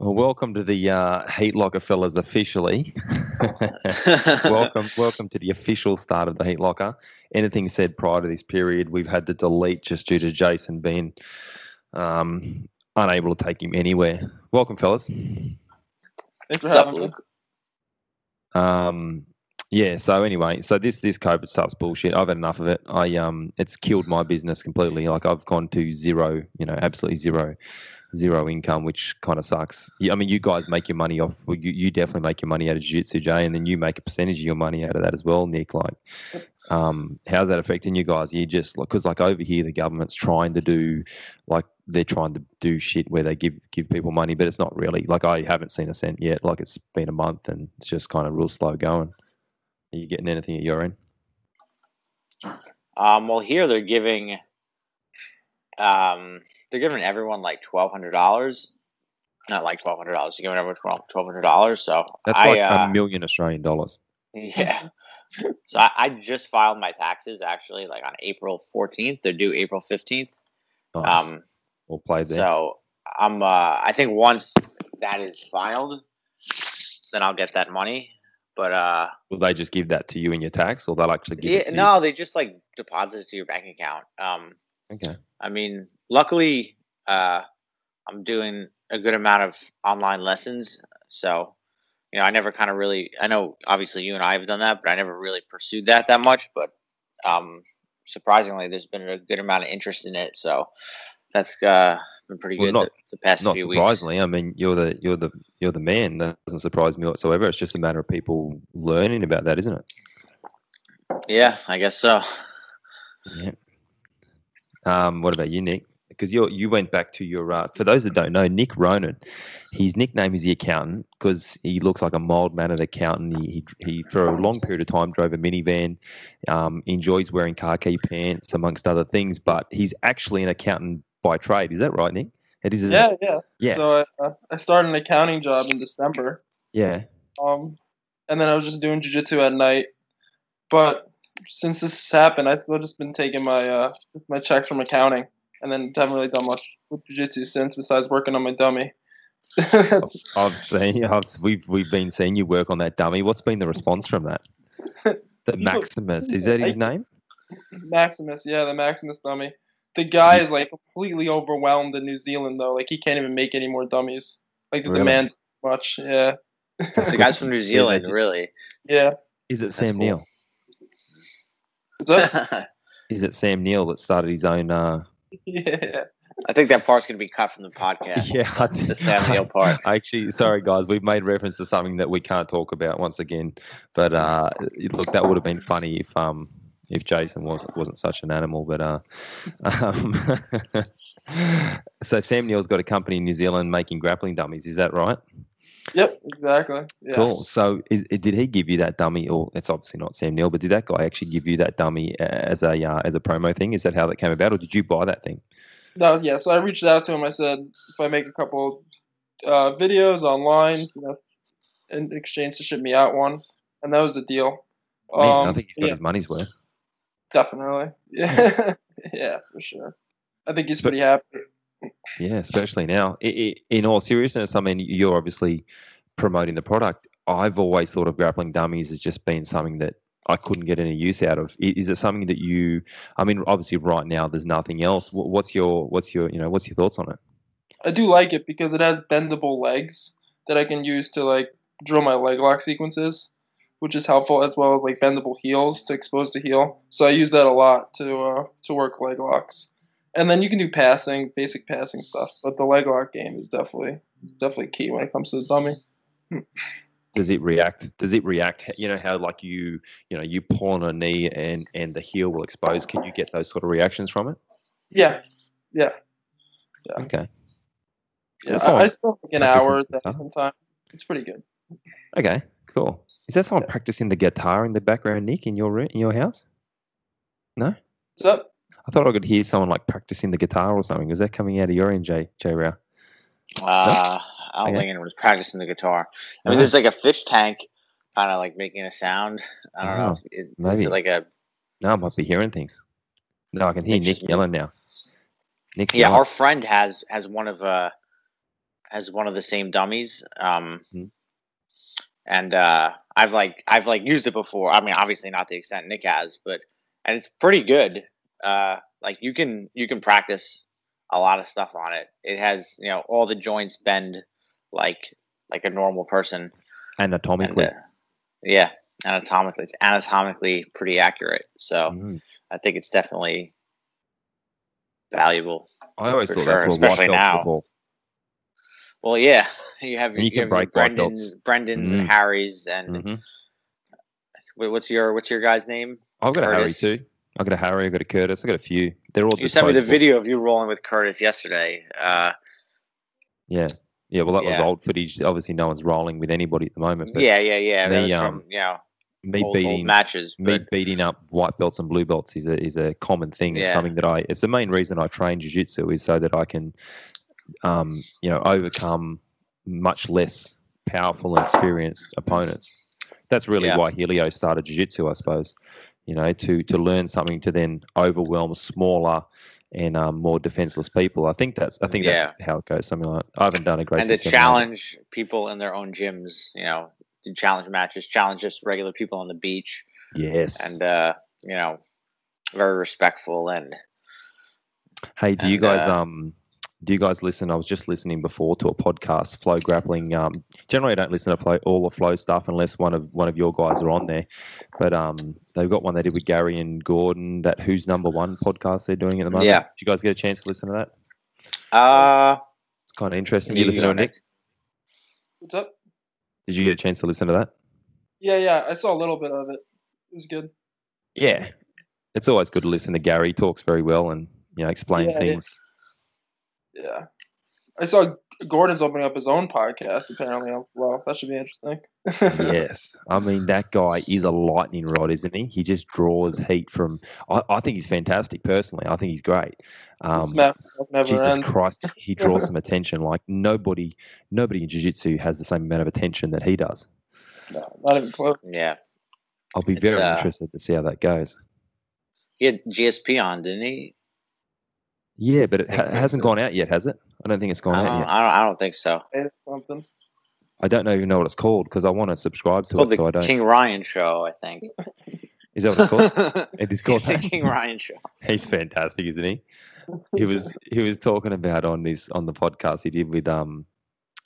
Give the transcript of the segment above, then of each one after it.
Well, welcome to the uh, Heat Locker fellas officially. welcome, welcome to the official start of the Heat Locker. Anything said prior to this period, we've had to delete just due to Jason being um, unable to take him anywhere. Welcome, fellas. Thanks for having me. Um, yeah. So anyway, so this this COVID stuff's bullshit. I've had enough of it. I um, it's killed my business completely. Like I've gone to zero. You know, absolutely zero, zero income, which kind of sucks. I mean, you guys make your money off. Well, you you definitely make your money out of jiu-jitsu, Jay, and then you make a percentage of your money out of that as well, Nick. Like, um, how's that affecting you guys? You just because like over here, the government's trying to do like they're trying to do shit where they give give people money, but it's not really like I haven't seen a cent yet. Like it's been a month and it's just kind of real slow going. Are you getting anything at your end? Um, well, here they're giving, um, they're giving everyone like twelve hundred dollars. Not like twelve hundred dollars. They're giving everyone twelve hundred dollars. So That's I, like uh, a million Australian dollars. yeah. So I, I just filed my taxes actually, like on April fourteenth. They're due April fifteenth. Nice. Um, All played there. so I'm, uh, I think once that is filed, then I'll get that money. But uh, Will they just give that to you in your tax, or they'll actually give yeah, it to no, you? they just like deposit it to your bank account. Um, Okay. I mean, luckily, uh, I'm doing a good amount of online lessons. So, you know, I never kind of really, I know obviously you and I have done that, but I never really pursued that that much. But um, surprisingly, there's been a good amount of interest in it. So that's uh, been pretty Well, good not- the, the past Not few weeks. surprisingly, I mean, you're the you're the you're the man. That doesn't surprise me whatsoever. It's just a matter of people learning about that, isn't it? Yeah, I guess so. Yeah. Um, what about you, Nick? Because you you went back to your uh, for those that don't know, Nick Ronan, his nickname is the accountant because he looks like a mild mannered accountant. He, he he for a long period of time drove a minivan, um, enjoys wearing khaki pants amongst other things, but he's actually an accountant by trade. Is that right, Nick? It is. Yeah, it? yeah. Yeah. So I, uh, I started an accounting job in December. Yeah. Um, and then I was just doing jujitsu at night. But since this has happened, I've still just been taking my uh my checks from accounting, and then haven't really done much with jujitsu since, besides working on my dummy. I've, I've seen. I've, we've we've been seeing you work on that dummy. What's been the response from that? The Maximus is that his name? Maximus, yeah, the Maximus dummy. The guy is like completely overwhelmed in New Zealand though. Like he can't even make any more dummies. Like the Really? demand much. Yeah. So guys from New Zealand, really. yeah. Is it That's Sam cool. Neill? What's? Is it Sam Neill that started his own? Uh, yeah. I think that part's gonna be cut from the podcast. yeah, I, The Sam Neill part. Actually, sorry guys, we've made reference to something that we can't talk about once again. But uh, look, that would have been funny if um if Jason wasn't wasn't such an animal. But uh, um, so Sam Neill's got a company in New Zealand making grappling dummies. Is that right? Yep, exactly. Yeah. Cool. So, is, did he give you that dummy, or it's obviously not Sam Neill, but did that guy actually give you that dummy as a uh, as a promo thing? Is that how that came about, or did you buy that thing? No, yeah. So I reached out to him. I said, if I make a couple uh, videos online, you know, in exchange to ship me out one, and that was the deal. Man, I Um, think he's got yeah, his money's worth. definitely. Yeah, yeah, for sure. I think he's But- pretty happy. Yeah, especially now. In all seriousness, I mean, you're obviously promoting the product. I've always thought of grappling dummies as just being something that I couldn't get any use out of. Is it something that you? I mean, obviously, right now there's nothing else. What's your what's your you know what's your thoughts on it? I do like it because it has bendable legs that I can use to like drill my leg lock sequences, which is helpful as well as like bendable heels to expose the heel. So I use that a lot to uh, to work leg locks. And then you can do passing, basic passing stuff, but the leg lock game is definitely definitely key when it comes to the dummy. Does it react? Does it react? You know how like you you know you pull on a knee and and the heel will expose. Can you get those sort of reactions from it? Yeah, yeah, Okay. yeah. I. I spend like an hour that sometimes. It's pretty good. Okay. Cool. Is that someone practicing the guitar in the background, Nick, in your room, in your house? No. What's up? I thought I could hear someone like practicing the guitar or something. Is that coming out of your end, J J Rau? Uh, I don't Okay. think anyone's practicing the guitar. I mean, No. there's like a fish tank, kind of like making a sound. I don't know. Oh, Is it- maybe. it like a? No, I might be hearing things. No, I can hear Nick yelling now. Nick's Yeah, yelling. our friend has has one of uh has one of the same dummies. Um, Mhm. and uh, I've like I've like used it before. I mean, obviously not the extent Nick has, but and it's pretty good. Uh, like you can you can practice a lot of stuff on it. It has you know all the joints bend like like a normal person. And, Anatomically. uh, yeah, anatomically, it's anatomically pretty accurate. So Mm. I think it's definitely valuable. I always thought sure, that's what especially now. for. Well, yeah, you have And you you can have your break Brendan's. Brendan's Mm. and Harry's, and Mhm. what's your what's your guy's name? I've got a Harry too. I've got a Harry. I've got a Curtis. I've got a few. They're all. You sent me the video of you rolling with Curtis yesterday. Uh, Yeah, yeah. Well, that was old footage. Obviously, no one's rolling with anybody at the moment. But yeah, yeah, yeah. That me, was um, from know me old, beating old matches. me But beating up white belts and blue belts is a is a common thing. It's Yeah. something that I. It's the main reason I train jiu-jitsu is so that I can, um, you know, overcome much less powerful and experienced opponents. That's really Yeah. why Helio started jiu-jitsu, I suppose. You know, to to learn something to then overwhelm smaller and um, more defenseless people. I think that's I think Yeah. that's how it goes. Something like I haven't done a great and to challenge people in their own gyms, you know, do challenge matches, challenge just regular people on the beach, Yes. and uh, you know, very respectful and Hey, do you guys uh, um do you guys listen? I was just listening before to a podcast, Flow Grappling. Um, generally, I don't listen to flow, all the Flow stuff unless one of one of your guys are on there. But um, they've got one they did with Gary and Gordon. That Who's Number One podcast they're doing at the moment. Yeah. Did you guys get a chance to listen to that? uh, It's kind of interesting. you You listen to it, Nick? What's up? Did you get a chance to listen to that? Yeah, yeah. I saw a little bit of it. It was good. Yeah, it's always good to listen to Gary. He talks very well and you know explains Yeah, yeah. things. Yeah. I saw Gordon's opening up his own podcast. Apparently, well, that should be interesting. yes, I mean that guy is a lightning rod, isn't he? He just draws heat from. I, I think he's fantastic personally. I think he's great. Um, never Jesus ends. Christ, he draws some attention like nobody. Nobody in jiu-jitsu has the same amount of attention that he does. No, not even close. yeah, I'll be It's, very uh, interested to see how that goes. he had GSP on, didn't he? Yeah, but it ha- hasn't gone out yet, has it? I don't think it's gone I out yet. I don't. I don't think so. Say Something. I don't know even know what it's called because I want to subscribe It's to called it, so I don't. King Ryan Show, I think. Is that what it's called? It is called the? King Ryan Show. He's fantastic, isn't he? He was he was talking about on this on the podcast he did with um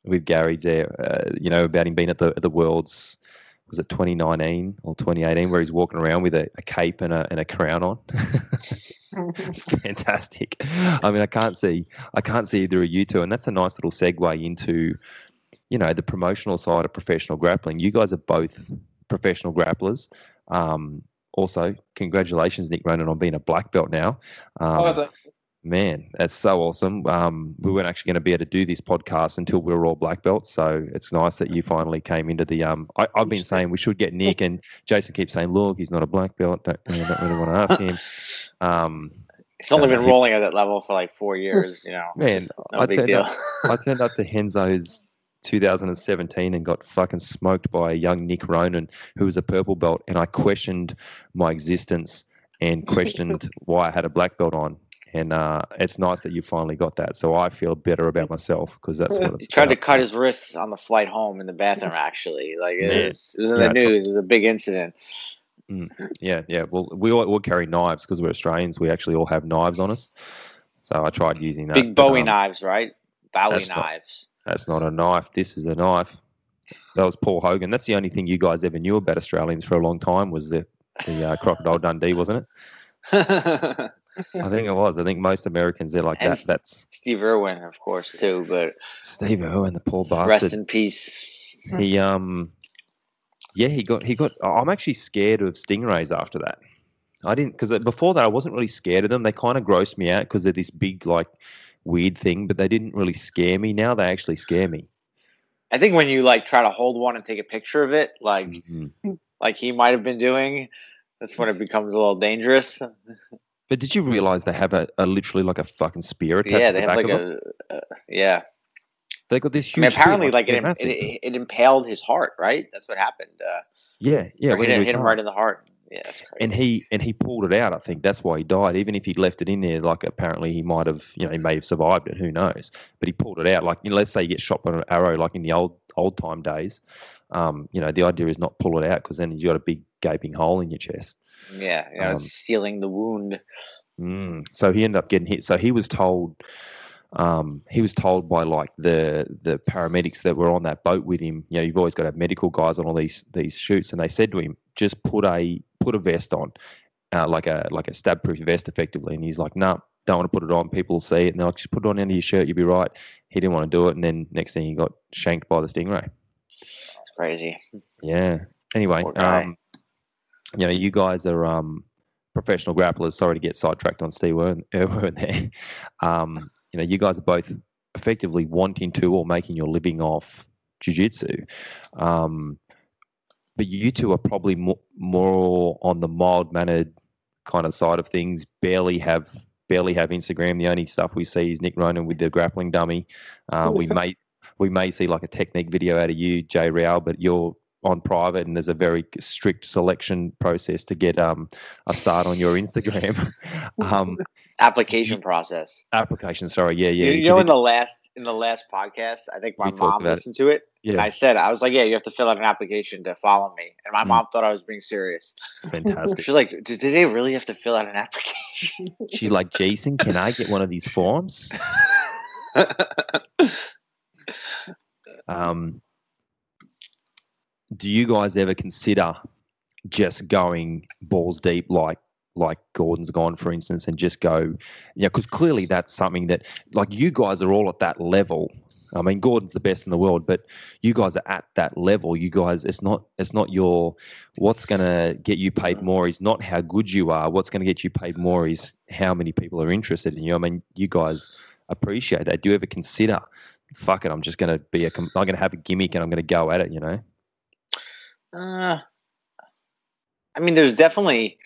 with Gary there, uh, you know, about him being at the at the Worlds was it 2019 or 2018 where he's walking around with a, a cape and a and a crown on. it's fantastic. I mean, I can't see I can't see either of you two, and that's a nice little segue into you know the promotional side of professional grappling. You guys are both professional grapplers. Um, also, congratulations, Nick Ronan, on being a black belt now. Um, oh, the, Man, that's so awesome. Um, we weren't actually going to be able to do this podcast until we were all black belts, so it's nice that you finally came into the. Um, I, I've been saying we should get Nick, and Jason keeps saying, "Look, he's not a black belt. Don't, you know, don't really want to ask him." Um, It's only been rolling at that level for like four years. You know, man, no I big turned deal. up. I turned up to Renzo's 2017 and got fucking smoked by a young Nick Ronan who was a purple belt, and I questioned my existence and questioned why I had a black belt on. And uh, it's nice that you finally got that. So I feel better about myself because that's what it's He tried to cut his wrists on the flight home in the bathroom. Actually, like it Man. was, it was in Yeah, the news. It was a big incident. Yeah, yeah. Well, we all, all carry knives because we're Australians. We actually all have knives on us. So I tried using that. Big but, Bowie um, knives, right? Bowie that's not- knives. That's not a knife. This is a knife. That was Paul Hogan. That's the only thing you guys ever knew about Australians for a long time was the the uh, crocodile Dundee, wasn't it? I think it was. I think most Americans they're like And that. That's Steve Irwin, of course, too. But Steve Irwin, the poor bastard. rest in peace. he um, yeah, he got he got. I'm actually scared of stingrays after that. I didn't because before that I wasn't really scared of them. They kind of grossed me out because they're this big like weird thing, but they didn't really scare me. Now they actually scare me. I think when you like try to hold one and take a picture of it, like Mhm. like he might have been doing, that's when it becomes a little dangerous. But did you realize they have a, a literally like a fucking spear attached Yeah, to they the have back like of them? a, uh, yeah. They got this I huge. mean, spear, apparently, like they're it, it, it impaled his heart, right? That's what happened. Uh, yeah, yeah, went hit, him right in the heart. Yeah, that's crazy. and he and he pulled it out. I think that's why he died. Even if he'd left it in there, like apparently he might have, you know, he may have survived it. Who knows? But he pulled it out. Like, you know, let's say you get shot by an arrow, like in the old old time days. Um, you know, the idea is not pull it out because then you got a big gaping hole in your chest. yeah, you know, um, sealing the wound. Mm. So he ended up getting hit. So he was told, um, he was told by like the the paramedics that were on that boat with him. You know, you've always got to have medical guys on all these these shoots, and they said to him, just put a put a vest on, uh, like a like a stab proof vest, effectively. And he's like, no, nah, don't want to put it on. People will see it, and they're like, just put it on under your shirt, you'll be right. He didn't want to do it, and then next thing he got shanked by the stingray. It's crazy. Yeah. Anyway, um, you know, you guys are um, professional grapplers. Sorry to get sidetracked on Steve Irwin Irwin there. Um, you know, you guys are both effectively wanting to or making your living off jiu-jitsu. Um, but you two are probably more, more on the mild-mannered kind of side of things. Barely have barely have Instagram. The only stuff we see is Nick Ronan with the grappling dummy. Uh, we may we may see like a technique video out of you, Jay Rau, but you're on private and there's a very strict selection process to get um, a start on your Instagram. um, Application process. application, sorry, yeah, yeah. you, you you know, in the last in the last podcast, I think my mom about it. listened to it, and I said, I was like, "Yeah, you have to fill out an application to follow me," and my Mm. mom thought I was being serious. fantastic. She's like, "Do do they really have to fill out an application?" She's like, Jason, can I get one of these forms? Um, do you guys ever consider just going balls deep, like like Gordon's gone, for instance, and just go, yeah, because clearly that's something that, like, you guys are all at that level. I mean, Gordon's the best in the world, but you guys are at that level. You guys, it's not, it's not your, what's going to get you paid more is not how good you are. What's going to get you paid more is how many people are interested in you. I mean, you guys appreciate that. Do you ever consider, fuck it, I'm just going to be a, I'm going to have a gimmick and I'm going to go at it, you know? Uh, I mean, there's definitely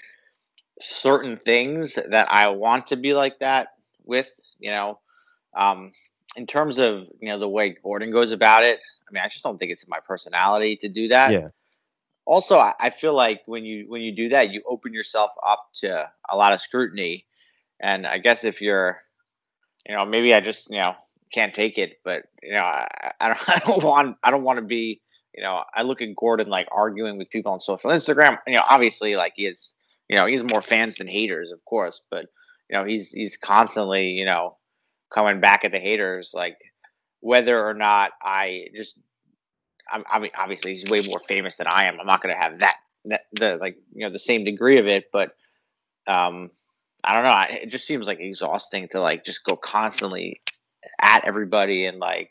certain things that I want to be like that with, you know. Um, in terms of, you know, the way Gordon goes about it, I mean, I just don't think it's my personality to do that. Yeah. Also, I, I feel like when you when you do that, you open yourself up to a lot of scrutiny. And I guess if you're, you know, maybe I just, you know, can't take it, but you know, I, I don't I don't want I don't want to be you know, I look at Gordon like arguing with people on social Instagram. You know, obviously, like he is, you know, he's more fans than haters, of course, but you know, he's he's constantly, you know, coming back at the haters, like whether or not I just, I'm, I mean, obviously he's way more famous than I am. I'm not going to have that, that, the like, you know, the same degree of it, but, um, I don't know. It just seems like exhausting to like just go constantly at everybody and like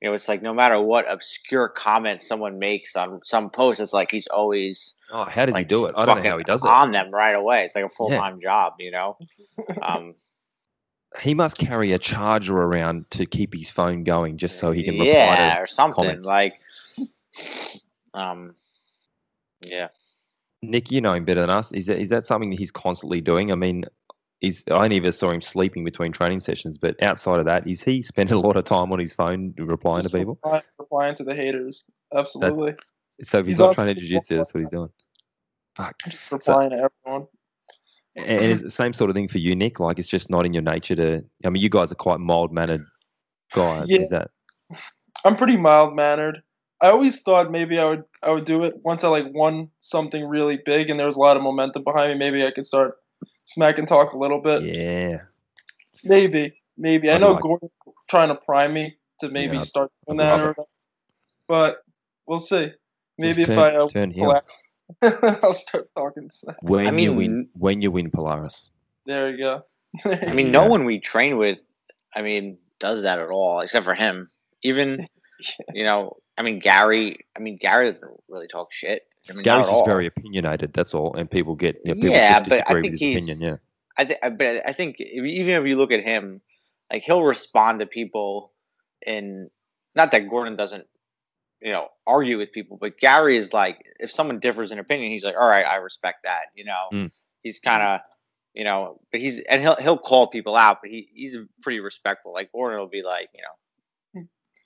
you know, it's like no matter what obscure comment someone makes on some post, it's like he's always Oh, how does he do it? I don't know how he does it. on them right away. It's like a full time job, you know. Um, He must carry a charger around to keep his phone going just so he can reply yeah, to or something comments. like. Um, yeah, Nick, you know him better than us. Is that is that something that he's constantly doing? I mean, is I only ever saw him sleeping between training sessions, but outside of that, is he spending a lot of time on his phone replying to people? Replying- Replying to the haters. Absolutely. So if he's, He's not training jiu-jitsu, that's what he's doing. Fuck. Just replying to everyone. And it's the same sort of thing for you, Nick? Like it's just not in your nature to. I mean, you guys are quite mild mannered guys. Yeah. Is that? I'm pretty mild mannered. I always thought maybe I would I would do it once I like won something really big and there was a lot of momentum behind me. Maybe I could start smack and talk a little bit. Yeah. Maybe, maybe. I I'd know like- Gordon's trying to prime me to maybe Yeah, start doing that, or but we'll see. Maybe Just if turn, I uh, turn pull heel out, I'll start talking. smack. when I you win. When you win Polaris. There you go. I mean, no Yeah. one we train with, I mean, does that at all, except for him. Even, you know, I mean, Gary. I mean, Gary doesn't really talk shit. I mean, Gary's just very opinionated. That's all, and people get. You know, people Yeah, just but I think with his he's- opinion. I think, but I think even if you look at him, like he'll respond to people in not that Gordon doesn't, you know, argue with people, but Gary is like, if someone differs in opinion, he's like, all right, I respect that. You know, Mm. he's kind of, you know, but he's and he'll he'll call people out, but he he's pretty respectful. Like Gordon will be like, you know,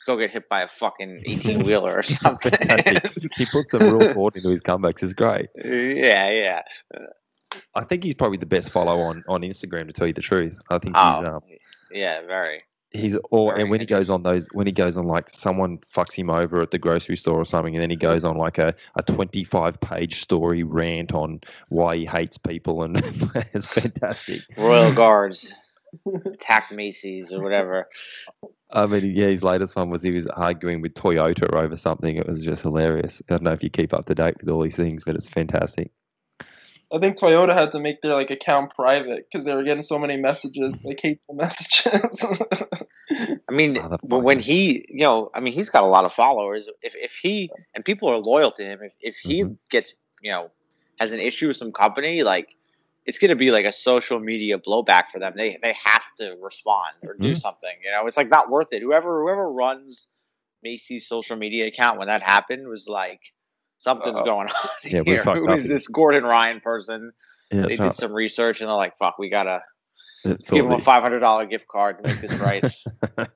go get hit by a fucking eighteen wheeler or something. He puts some real thought into his comebacks. It's great. yeah, yeah. I think he's probably the best follow on on Instagram to tell you the truth. I think he's Oh, um, yeah, very. he's all Very and when he goes on those when he goes on like someone fucks him over at the grocery store or something and then he goes on like a, a 25 page story rant on why he hates people and it's fantastic Royal Guards attack Macy's or whatever. I mean yeah his latest one was he was arguing with toyota over something it was just hilarious i don't know if you keep up to date with all these things but it's fantastic I think Toyota had to make their like account private because they were getting so many messages, like hateful messages. I mean, but when he, you know, I mean, he's got a lot of followers. If if he and people are loyal to him, if if he Mhm. gets, you know, has an issue with some company, like it's going to be like a social media blowback for them. They they have to respond or do Mhm. something. You know, it's like not worth it. Whoever whoever runs Macy's social media account when that happened was like something's Uh-oh. going on Yeah, here. Who up is this Gordon Ryan person? yeah, they did right. some research and they're like, "Fuck, we gotta It's give him a five hundred dollar gift card to make this right."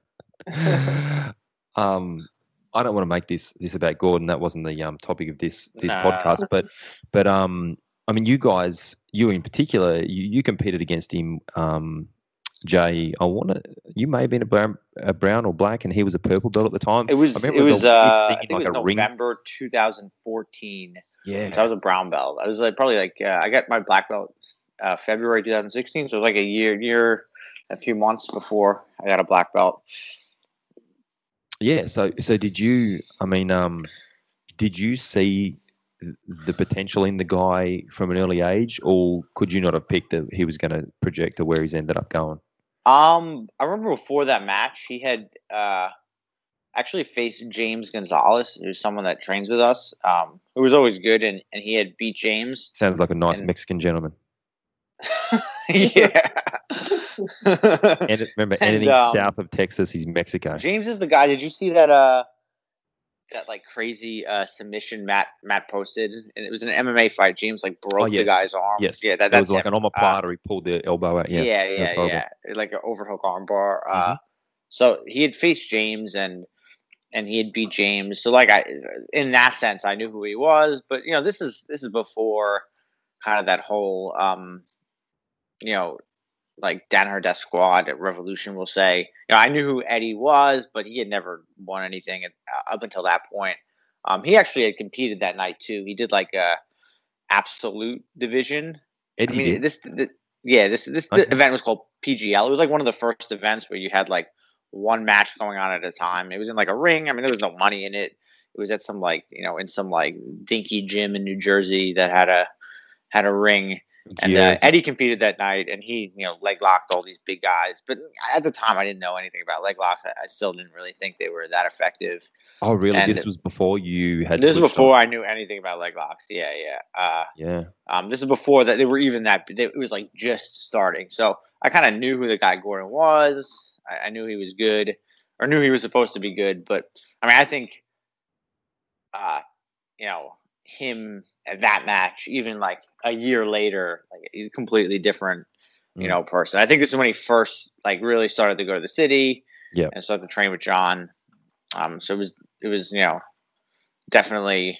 um, I don't want to make this this about Gordon. That wasn't the um, topic of this this Nah. podcast. But but um, I mean, you guys, you in particular, you, you competed against him. Um, Jay, I want to. You may have been a brown, a brown or black, and he was a purple belt at the time. It was I it remember was a uh I in, think it was a ring. November 2014. Yeah, So I was a brown belt. I was like probably like uh, I got my black belt uh, February 2016. So it was like a year year a few months before I got a black belt. yeah. So so did you? I mean, um, did you see the potential in the guy from an early age, or could you not have picked that he was going to project to where he's ended up going? Um I remember before that match he had uh actually faced James Gonzalez, who's someone that trains with us, um, who was always good and, and he had beat James. Sounds like a nice And- Mexican gentleman. yeah. And remember, And, anything um, south of Texas, he's Mexico. James is the guy. Did you see that? Uh, that like crazy uh submission Matt Matt posted, and it was an MMA fight. James like broke the yes. guy's arm. Yes, yeah, that, that was that's like him. an omoplata. he pulled the elbow out. yeah, Yeah, yeah, yeah, like an overhook armbar. Uh, Mhm. so he had faced James and and he had beat James. So like I, in that sense, I knew who he was. But you know, this is this is before kind of that whole, um, you know, like Danaher Death Squad at Revolution will say. You know, I knew who Eddie was, but he had never won anything at, up until that point. Um, he actually had competed that night too. He did like a absolute division. Eddie I mean, did. this, th yeah, this this Okay. event was called PGL. It was like one of the first events where you had like one match going on at a time. It was in like a ring. I mean, there was no money in it. It was at some like you know in some like dinky gym in New Jersey that had a had a ring. And uh, Eddie competed that night, and he you know leg locked all these big guys. But at the time, I didn't know anything about leg locks. I, I still didn't really think they were that effective. oh, really? and- This was before you had. This is before on? I knew anything about leg locks. Yeah, yeah. Uh, Yeah. um, this is before that they were even that. They, it was like just starting. So I kind of knew who the guy Gordon was. I, I knew he was good, or knew he was supposed to be good. But I mean, I think, uh, you know, him at that match, even like a year later, like he's a completely different, you Mm. know, person. I think this is when he first like really started to go to the city. Yeah. and started to train with John. Um, so it was it was you know definitely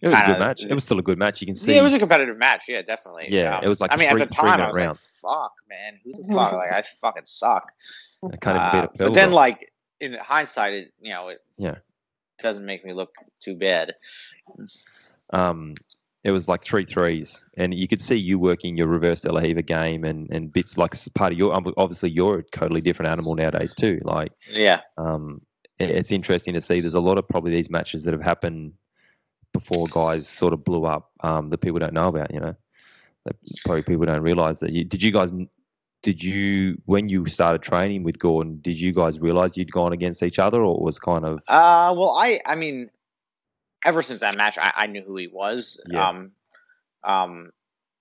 It was a good match. It was still a good match. You can see. yeah, it was a competitive match. Yeah, definitely. Yeah, Um, it was like I mean, three- at the time, I was like, "Fuck, man, who the fuck? like, I fucking suck." I even beat Uh, a pill. but then, like in hindsight, it you know, it Yeah. doesn't make me look too bad. um, it was like three threes, and you could see you working your reverse De La Riva game and and bits like part of your. Obviously, you're a totally different animal nowadays too. Like, Yeah, um, it- it's interesting to see. There's a lot of probably these matches that have happened before guys sort of blew up um, that people don't know about. You know, that probably people don't realize that. You, did you guys? Did you when you started training with Gordon? Did you guys realize you'd gone against each other, or was kind of Uh, well, I, I mean, ever since that match, I, I knew who he was. Yeah. Um, um,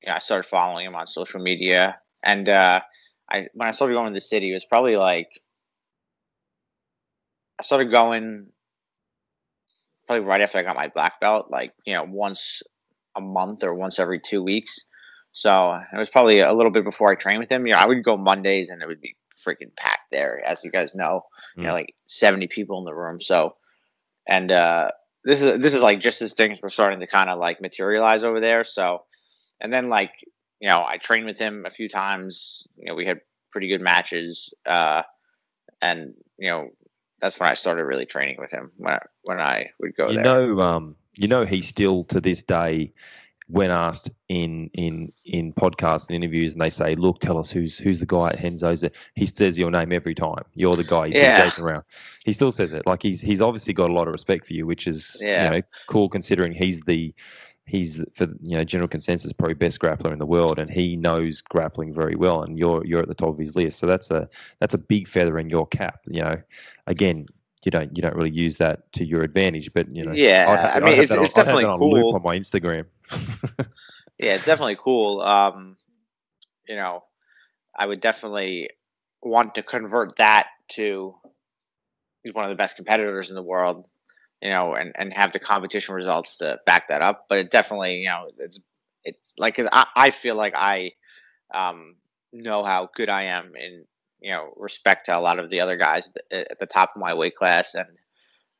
yeah, I started following him on social media, and uh, I when I started going to the city, it was probably like I started going probably right after I got my black belt, like you know, once a month or once every two weeks. So it was probably a little bit before I trained with him. You know, I would go Mondays, and it would be freaking packed there, as you guys know. You know, Mm. like seventy people in the room. So, and uh, this is this is like just as things were starting to kind of like materialize over there. So, and then like you know, I trained with him a few times. You know, we had pretty good matches, uh, and you know, that's when I started really training with him when I, when I would go you there. know, um, you know, he still to this day, when asked in in in podcasts and interviews, and they say, "Look, tell us who's who's the guy at Renzo's." He says your name every time. You're the guy. He Yeah. Jason around. He still says it. Like he's he's obviously got a lot of respect for you, which is Yeah. you know cool considering he's the he's for you know general consensus probably best grappler in the world, and he knows grappling very well, and you're you're at the top of his list. So that's a that's a big feather in your cap. You know, again. You don't you don't really use that to your advantage, but you know Yeah, have- I mean, it's, on- it's definitely on cool. on my Instagram. Yeah, it's definitely cool. Um, you know, I would definitely want to convert that to he's one of the best competitors in the world, you know, and, and have the competition results to back that up. But it definitely, you know, it's it's like 'cause I, I feel like I um, know how good I am in you know respect to a lot of the other guys at the top of my weight class and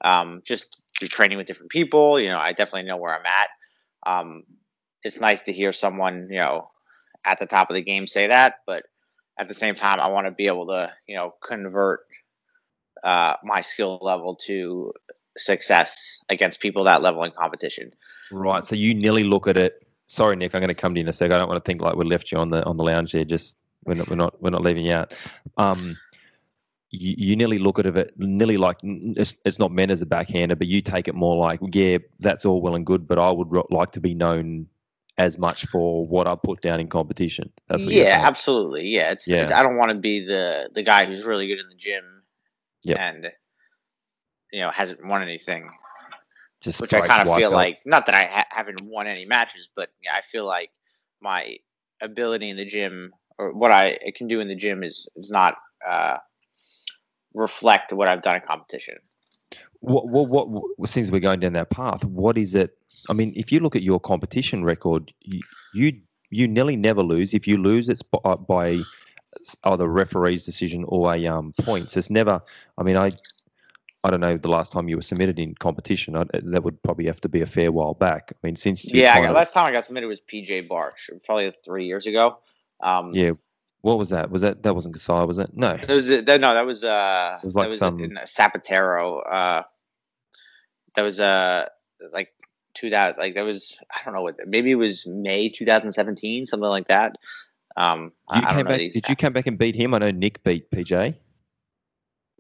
um, just through training with different people. You know, I definitely know where I'm at. Um, it's nice to hear someone you know at the top of the game say that, but at the same time, I want to be able to you know convert uh, my skill level to success against people that level in competition. Right. So you nearly look at it. Sorry, Nick. I'm going to come to you in a sec. I don't want to think like we left you on the on the lounge there. Just we're not we're not we're not leaving you out. Um, you, you nearly look at it nearly like it's, it's not meant as a backhander, but you take it more like yeah, that's all well and good, but I would ro- like to be known as much for what I put down in competition. That's what yeah, absolutely. Yeah, it's, it's I don't want to be the the guy who's really good in the gym Yep. and you know hasn't won anything. Just which I kind of feel like not that I ha- haven't won any matches, but yeah, I feel like my ability in the gym or what I can do in the gym is is not uh, reflect what I've done in competition. what, what, what, what, since we're going down that path, what is it? I mean, if you look at your competition record, you you, you nearly never lose. If you lose, it's by, by either referee's decision or a um, points. It's never. I mean, I I don't know the last time you were submitted in competition. I, that would probably have to be a fair while back. I mean, since Yeah, I got, last time I got submitted was PJ Barch, probably three years ago. Um, yeah. What was that? Was that that wasn't Kasai, was it? No. That was that, no, that was uh, It was like that was some- in Zapatero. Uh, that was uh, like two that like that was I don't know what maybe it was May 2017, something like that. Um, I- You I, don't came know back. Did you come back and beat him? I know Nick beat PJ.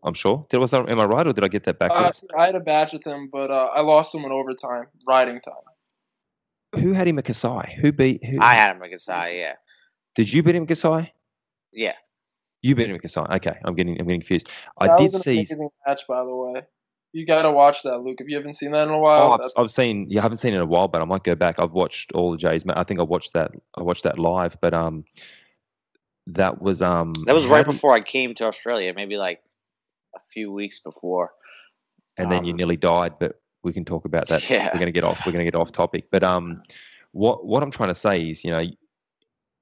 I'm sure. Did was that, am I right or did I get that Uh, backwards? I had a batch with him, but uh, I lost him in overtime, riding time. who had him at Kasai? Who beat? Who, I had him at Kasai, yeah, Did you beat him at Kasai? yeah. You beat him at Kasai. Okay, I'm getting I'm getting confused. I That did was an see. match, by the way. You gotta watch that, Luke. If you haven't seen that in a Oh, while, I've, I've seen. You haven't seen it in a while, but I might go back. I've watched all the Jays. I think I watched that. I watched that live, but um, that was um. That was right before I came to Australia, maybe like a few weeks before. and then you um, nearly died. But we can talk about that. Yeah. We're gonna get off. We're gonna get off topic. But um, what what I'm trying to say is, you know,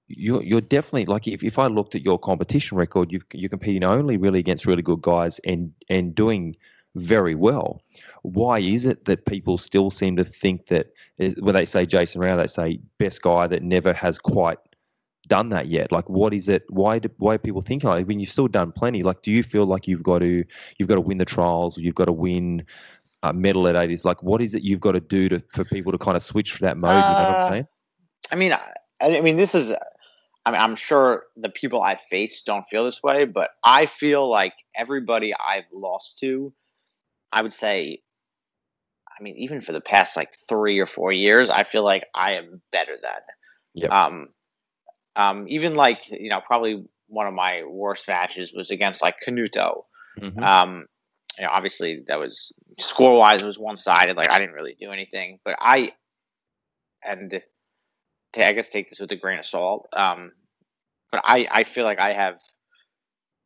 you're you're definitely like if, if I looked at your competition record, you you're competing only really against really good guys and and doing very well. Why is it that people still seem to think that when they say Jason Rau, they say best guy that never has quite done that yet? Like, what is it? Why do why are people think like when you've still done plenty? Like, do you feel like you've got to you've got to win the trials, or you've got to win a medal at ADCC? Like, what is it you've got to do to for people to kind of switch to that mode? you know what Uh, I'm saying? I mean, I, I mean, this is. I mean, I'm sure the people I face don't feel this way, but I feel like everybody I've lost to, I would say, I mean, even for the past like three or four years, I feel like I am better than. Yep. Um, um, even like you know, probably one of my worst matches was against like Canuto. Mhm. Um, you know, obviously that was score wise it was one sided. Like I didn't really do anything, but I and I guess take this with a grain of salt. Um, but I I feel like I have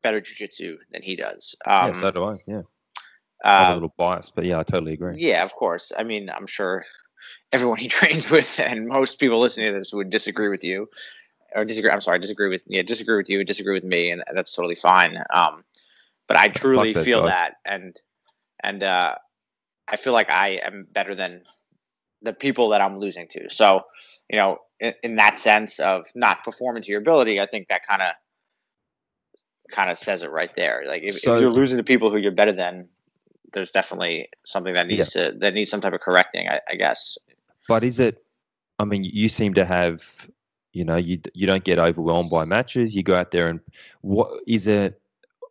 better jujitsu than he does. Um, yeah, so do I. Yeah, I'm a uh, little biased, but yeah, I totally agree. yeah, of course. I mean, I'm sure everyone he trains with and most people listening to this would disagree with you. or disagree. I'm sorry, disagree with yeah, disagree with you, disagree with me, and that's totally fine. Um, but I truly feel guys. that, and and uh, I feel like I am better than the people that I'm losing to. So, you know, in, in that sense of not performing to your ability, I think that kind of kind of says it right there. Like if, So- if you're losing to people who you're better than, there's definitely something that needs to that needs some type of correcting. I, I guess. But is it? I mean, you seem to have, you know, you you don't get overwhelmed by matches. You go out there and what is it?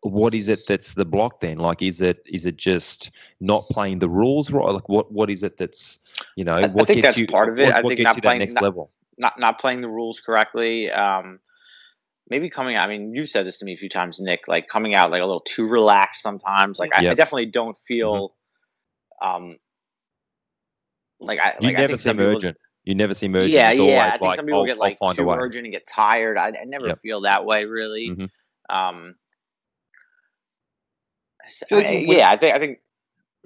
What is it that's the block then? Like, is it is it just not playing the rules right? Like, what what is it that's you know? I what think gets that's you, part of it. What, I what think gets not you playing- that next not- level? Not not playing the rules correctly. Um, maybe coming out. I mean, you've said this to me a few times, Nick. Like coming out like a little too relaxed sometimes. Like I, I definitely don't feel. Um, like I You like I never think some seem people- urgent. You never seem urgent. Yeah, It's yeah. I think like, some people I'll- get like find a too way. urgent and get tired. I, I never Yep. feel that way really. Mhm. Um, s- feel I- yeah, I think I think.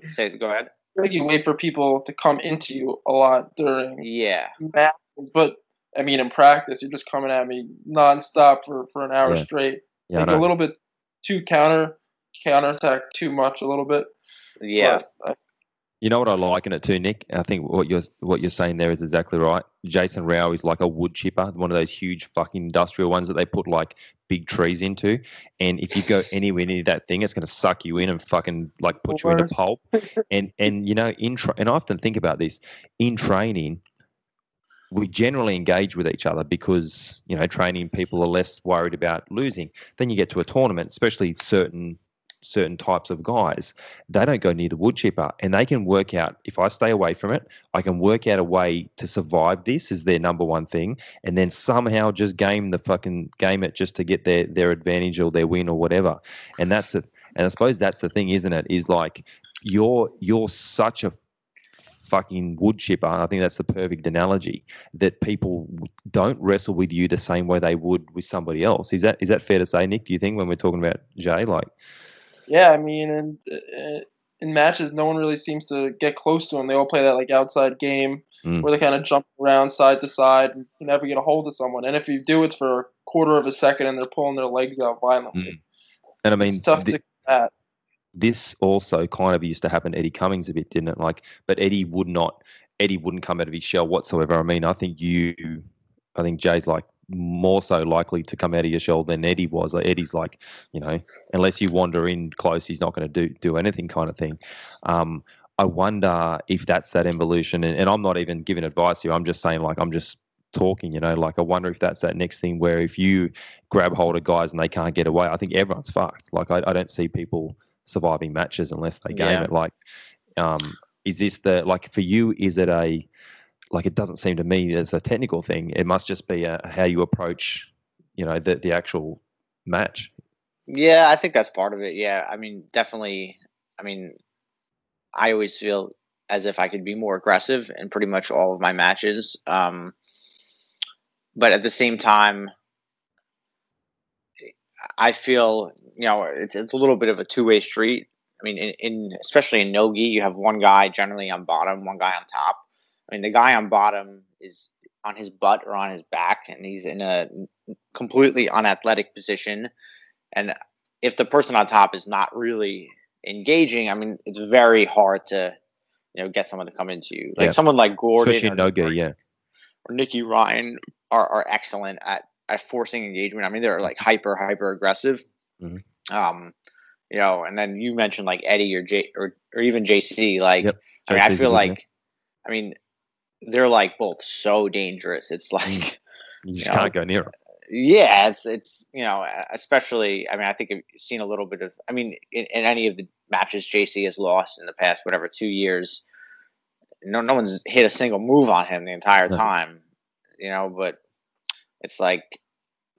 Say go ahead. I feel like you wait for people to come into you a lot during Yeah, matches, but I mean, in practice, you're just coming at me nonstop for, for an hour Yeah. straight. Yeah, I like a little bit too counter counterattack too much a little bit. yeah. But I, You know what I like in it too, Nick. I think what you're what you're saying there is exactly right. Jason Rau is like a wood chipper, one of those huge fucking industrial ones that they put like big trees into. And if you go anywhere near that thing, it's going to suck you in and fucking like put you into Worst. pulp. And and you know in tra- and I often think about this in training. We generally engage with each other because you know training people are less worried about losing. Then you get to a tournament, especially certain certain types of guys they don't go near the wood chipper and they can work out if I stay away from it, I can work out a way to survive this is their number one thing and then somehow just game the fucking game it just to get their their advantage or their win or whatever. And that's it. And I suppose that's the thing, isn't it? Is like you're you're such a fucking wood chipper. I think that's the perfect analogy that people don't wrestle with you the same way they would with somebody else. Is that is that fair to say, Nick? Do you think when we're talking about Jay, like yeah, I mean, in, in matches, no one really seems to get close to him. They all play that like outside game Mm. where they kind of jump around side to side and you never get a hold of someone. And if you do, it's for a quarter of a second and they're pulling their legs out violently. and I mean it's tough th- to combat. This also kind of used to happen to Eddie Cummings a bit, didn't it? Like, but Eddie would not. Eddie wouldn't come out of his shell whatsoever. I mean, I think you, I think Jay's like more so likely to come out of your shell than Eddie was. Like Eddie's like, you know, unless you wander in close, he's not going to do do anything kind of thing. Um, I wonder if that's that evolution, and, and I'm not even giving advice here. I'm just saying, like, I'm just talking, you know, like I wonder if that's that next thing where if you grab hold of guys and they can't get away, I think everyone's fucked. Like I, I don't see people surviving matches unless they game Yeah. it. Like, um, is this the like for you? Is it a like it doesn't seem to me as a technical thing. It must just be a, how you approach, you know, the the actual match. Yeah, I think that's part of it. Yeah, I mean, definitely. I mean, I always feel as if I could be more aggressive in pretty much all of my matches. Um, but at the same time, I feel you know it's, it's a little bit of a two way street. I mean, in, in especially in nogi, you have one guy generally on bottom, one guy on top. I mean, the guy on bottom is on his butt or on his back, and he's in a completely unathletic position. And if the person on top is not really engaging, I mean, it's very hard to, you know, get someone to come into you. Like Yeah. someone like Gordon Especially or, or, yeah. or Nikki Ryan are, are excellent at, at forcing engagement. I mean, they're like hyper, hyper aggressive. Mhm. Um, you know, and then you mentioned like Eddie or J or, or even JC. Like, Yep. I mean, I feel a good, yeah. like, I mean, they're like both so dangerous. It's like, You just you know, can't go near them. yeah, it's it's you know, especially. I mean, I think I've seen a little bit of. I mean, in, in any of the matches JC has lost in the past, whatever two years, no no one's hit a single move on him the entire No. time. You know, but it's like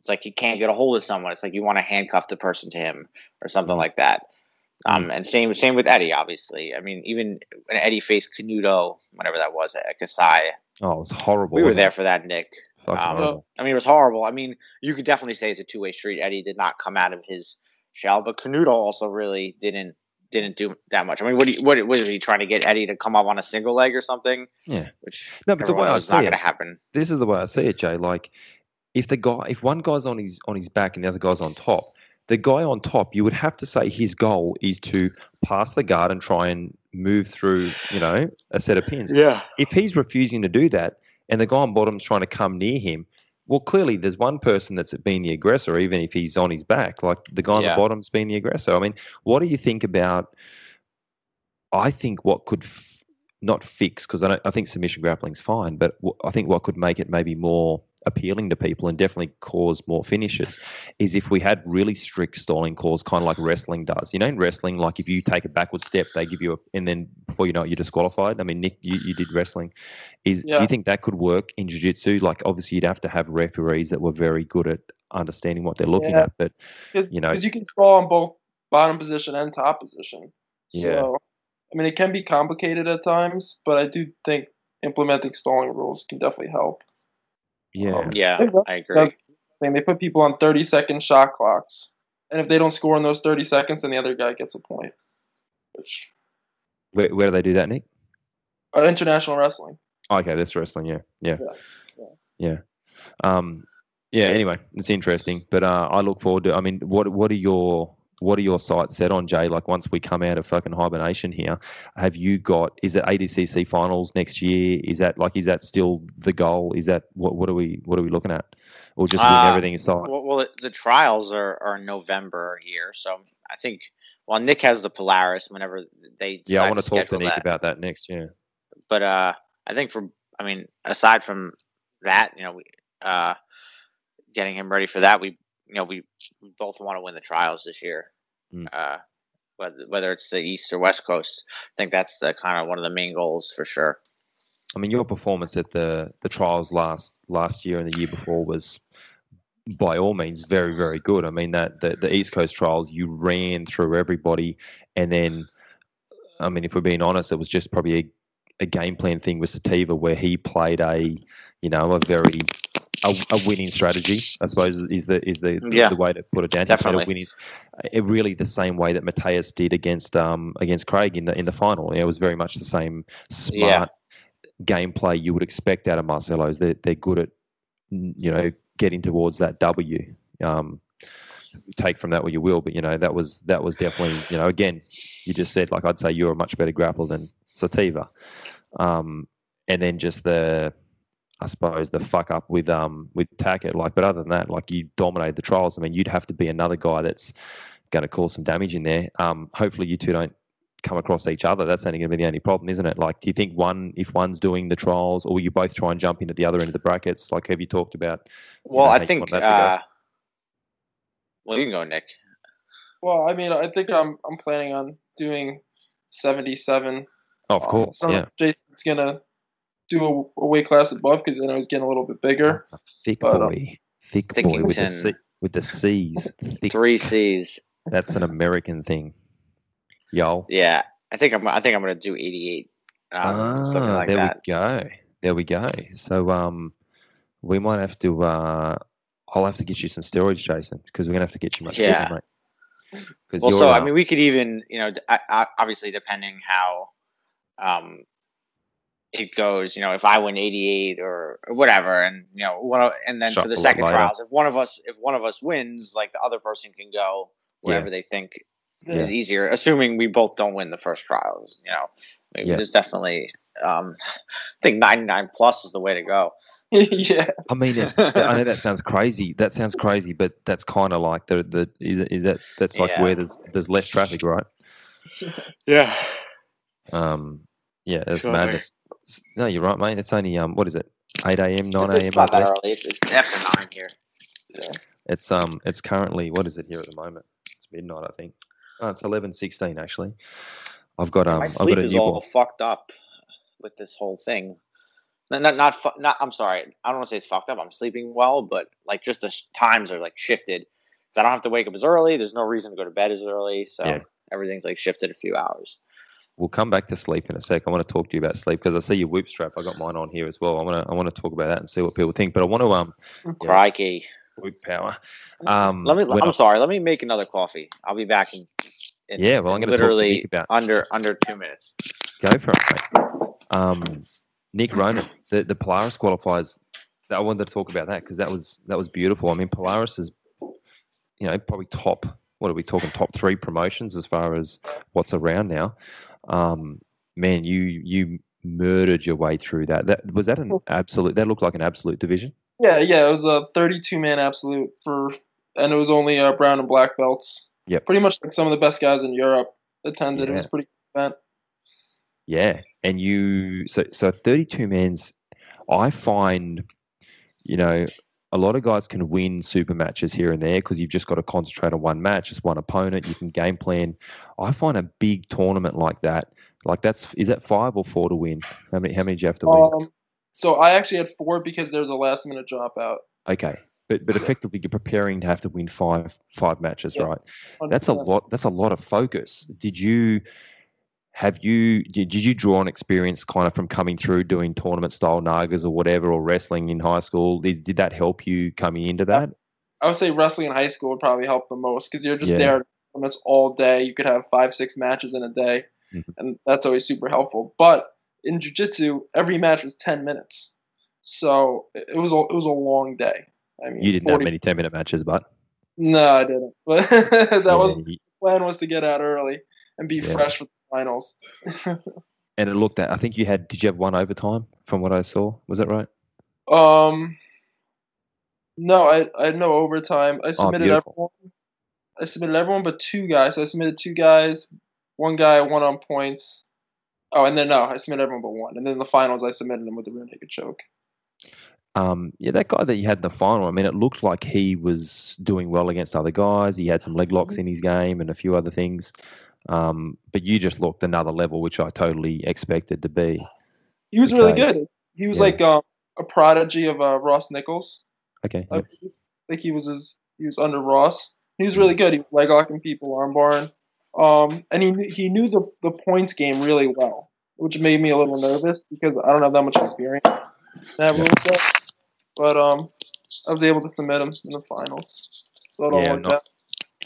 it's like you can't get a hold of someone. It's like you want to handcuff the person to him or something Mhm. like that. Um, and same same with Eddie, obviously. I mean, even when Eddie faced Canuto, whatever that was at Kasai, Oh, it was horrible. we were there it? for that, Nick. Um. I mean, it was horrible. I mean, you could definitely say it's a two way street. Eddie did not come out of his shell, but Canuto also really didn't didn't do that much. I mean, what do you, what was he trying to get Eddie to come up on a single leg or something? Yeah. Which No, but the way I see not it- going to happen. This is the way I see it, Jay. Like, if the guy, if one guy's on his on his back and the other guy's on top, the guy on top, you would have to say his goal is to pass the guard and try and move through, you know, a set of pins. Yeah. If he's refusing to do that, and the guy on bottom's trying to come near him, well, clearly there's one person that's been the aggressor, even if he's on his back. Like the guy on Yeah. the bottom's been the aggressor. I mean, what do you think about? I think what could f- not fix because I. I think submission grappling's fine, but wh- I think what could make it maybe more appealing to people and definitely cause more finishes is if we had really strict stalling calls, kind of like wrestling does. You know, in wrestling, like if you take a backward step, they give you a, and then before you know it, you're disqualified. I mean, Nick, you, you did wrestling. Is do you think that could work in jiu-jitsu? Like, obviously, you'd have to have referees that were very good at understanding what they're looking Yeah. at. But You know- because you can fall on both bottom position and top position. Yeah. So, I mean, it can be complicated at times, but I do think implementing stalling rules can definitely help. Yeah, Um, Yeah, I agree. that's the thing. They put people on 30 second shot clocks, and if they don't score in those 30 seconds, then the other guy gets a point. Which where, where do they do that, Nick? uh, international wrestling. Okay, that's wrestling. Yeah, yeah, Yeah, yeah. yeah. Um, yeah. Anyway, it's interesting, but uh, I look forward to. I mean, what what are your what are your sights set on, Jay? Like once we come out of fucking hibernation here, have you got? Is it ADCC finals next year? Is that like is that still the goal? Is that what what are we what are we looking at? Or just Uh, everything aside? Well, well, the trials are, are in November here, so I think. Well, Nick has the Polaris whenever they. yeah, I want to talk to Nick that. about that next year. But uh, I think for I mean, aside from that, you know, we uh, getting him ready for that, we you know we, we both want to win the trials this year. Mm. Uh, whether whether it's the East or West Coast, I think that's the kind of one of the main goals for sure. I mean, your performance at the the trials last last year and the year before was, by all means, very very good. I mean that the the East Coast trials, you ran through everybody, and then, I mean, if we're being honest, it was just probably a, a game plan thing with Sativa where he played a, you know, a very a, a winning strategy. I suppose is the is the Yeah. the way to put it down. Definitely. a winning, it really the same way that Matheus did against um against Craig in the in the final. It was very much the same smart gameplay you would expect out of Marcelo's. They're they're good at you know getting towards that W. Um, take from that what you will, but you know that was that was definitely you know again you just said like I'd say you're a much better grappler than Sativa, um, and then just the I suppose the fuck up with um with Tackett like but other than that like you dominated the trials. I mean you'd have to be another guy that's going to cause some damage in there. Um, hopefully you two don't come across each other. That's only going to be the only problem, isn't it? Like, do you think one, if one's doing the trials, or you both try and jump in at the other end of the brackets? Like, have you talked about? Well, know, I think. want that to go? Uh, well, you can go, Nick. Well, I mean, I think I'm I'm planning on doing 77. Oh, of Um, course, I yeah. if Jason's gonna do a, a weight class above because then I was getting a little bit bigger. A thick But, um, boy, thick boy with the C, with the C's. Thick. Three C's. That's an American thing. y'all. Yeah, I think I'm. I think I'm gonna do 88. Um, something Ah, like there that. we go. There we go. So, um, we might have to. Uh, I'll have to get you some steroids, Jason, because we're gonna have to get you much Yeah. bigger, mate. Because Well, you're, I uh, mean, we could even, you know, d- I- I- obviously depending how um, it goes. You know, if I win 88 or, or whatever, and you know, one of, and then for the second trials, if one of us, if one of us wins, like the other person can go wherever they think is easier, assuming we both don't win the first trials. You know, I mean, Yeah. there's definitely, um, I think 99 plus is the way to go. yeah. I mean, it's, I know that sounds crazy. That sounds crazy, but that's kind of like the the is, it- is that that's like Yeah. where there's there's less traffic, right? Yeah. Um, yeah, it's Sure. madness. No, you're right, mate. It's only um, what is it? Eight a.m., nine a.m. it's that. It's, it's after nine here. Yeah. It's um, it's currently what is it here at the moment? It's midnight, I think. Oh, it's eleven sixteen actually. I've got um, My I've sleep got a is all fucked up with this whole thing. Not, not, not, fu- not. I'm sorry. I don't want to say it's fucked up. I'm sleeping well, but like just the sh- times are like shifted. Because I don't have to wake up as early. There's no reason to go to bed as early, so Yeah. everything's like shifted a few hours. We'll come back to sleep in a sec. I want to talk to you about sleep because I see your whoop strap. I got mine on here as well. I want to I want to talk about that and see what people think. But I want to um, yeah, Crikey. whoop power. Um, Let me. when I'm I- sorry. Let me make another coffee. I'll be back in. in Yeah, well, I'm gonna talk literally about- under under two minutes. Go for it, mate. Um, Nick Ronan, the, the Polaris qualifiers, I wanted to talk about that because that was that was beautiful. I mean, Polaris is, you know, probably top. What are we talking? Top three promotions as far as what's around now. Um, man, you you murdered your way through that. That was that an absolute. That looked like an absolute division. Yeah, yeah, it was a 32 man absolute for, and it was only uh, brown and black belts. Yeah, pretty much like some of the best guys in Europe attended. Yeah. It was pretty event. Yeah, and you so so 32 men's. I find, you know, a lot of guys can win super matches here and there because you've just got to concentrate on one match, just one opponent. You can game plan. I find a big tournament like that, like that's is that five or four to win? How many? How many do you have to win? Um, so I actually had four because there's a last minute dropout. Okay, but but effectively you're preparing to have to win five five matches, yeah. right? 100%. That's a lot. That's a lot of focus. Did you? Have you did you draw on experience kind of from coming through doing tournament style NAGAs or whatever or wrestling in high school? Is, did that help you coming into that? I would say wrestling in high school would probably help the most because you're just yeah. there tournaments all day. You could have five six matches in a day mm-hmm. and that's always super helpful. But in jiu-jitsu every match was 10 minutes. So it was a, it was a long day. I mean you didn't 40... have many 10 minute matches but no i didn't. But that yeah, was the plan was to get out early and be yeah. fresh with finals. and it looked at. I think you had. Did you have one overtime? From what I saw, was that right? Um, no, I I had no overtime. I oh, submitted oh, everyone. I submitted everyone but two guys. So I submitted two guys. One guy won on points. Oh, and then no, I submitted everyone but one. And then the finals, I submitted him with the rear naked choke. Um, yeah, that guy that you had in the final. I mean, it looked like he was doing well against other guys. He had some leg locks mm-hmm. in his game and a few other things. Um, but you just looked another level, which I totally expected to be. He was really good. He was yeah. like um, a prodigy of uh, Ross Nicholls. Okay. I think he was his, he was under Ross. He was really good. He was leg locking people, armbarring. Um, and he he knew the, the points game really well, which made me a little nervous because I don't have that much experience that. But um, I was able to submit him in the finals. So yeah, not,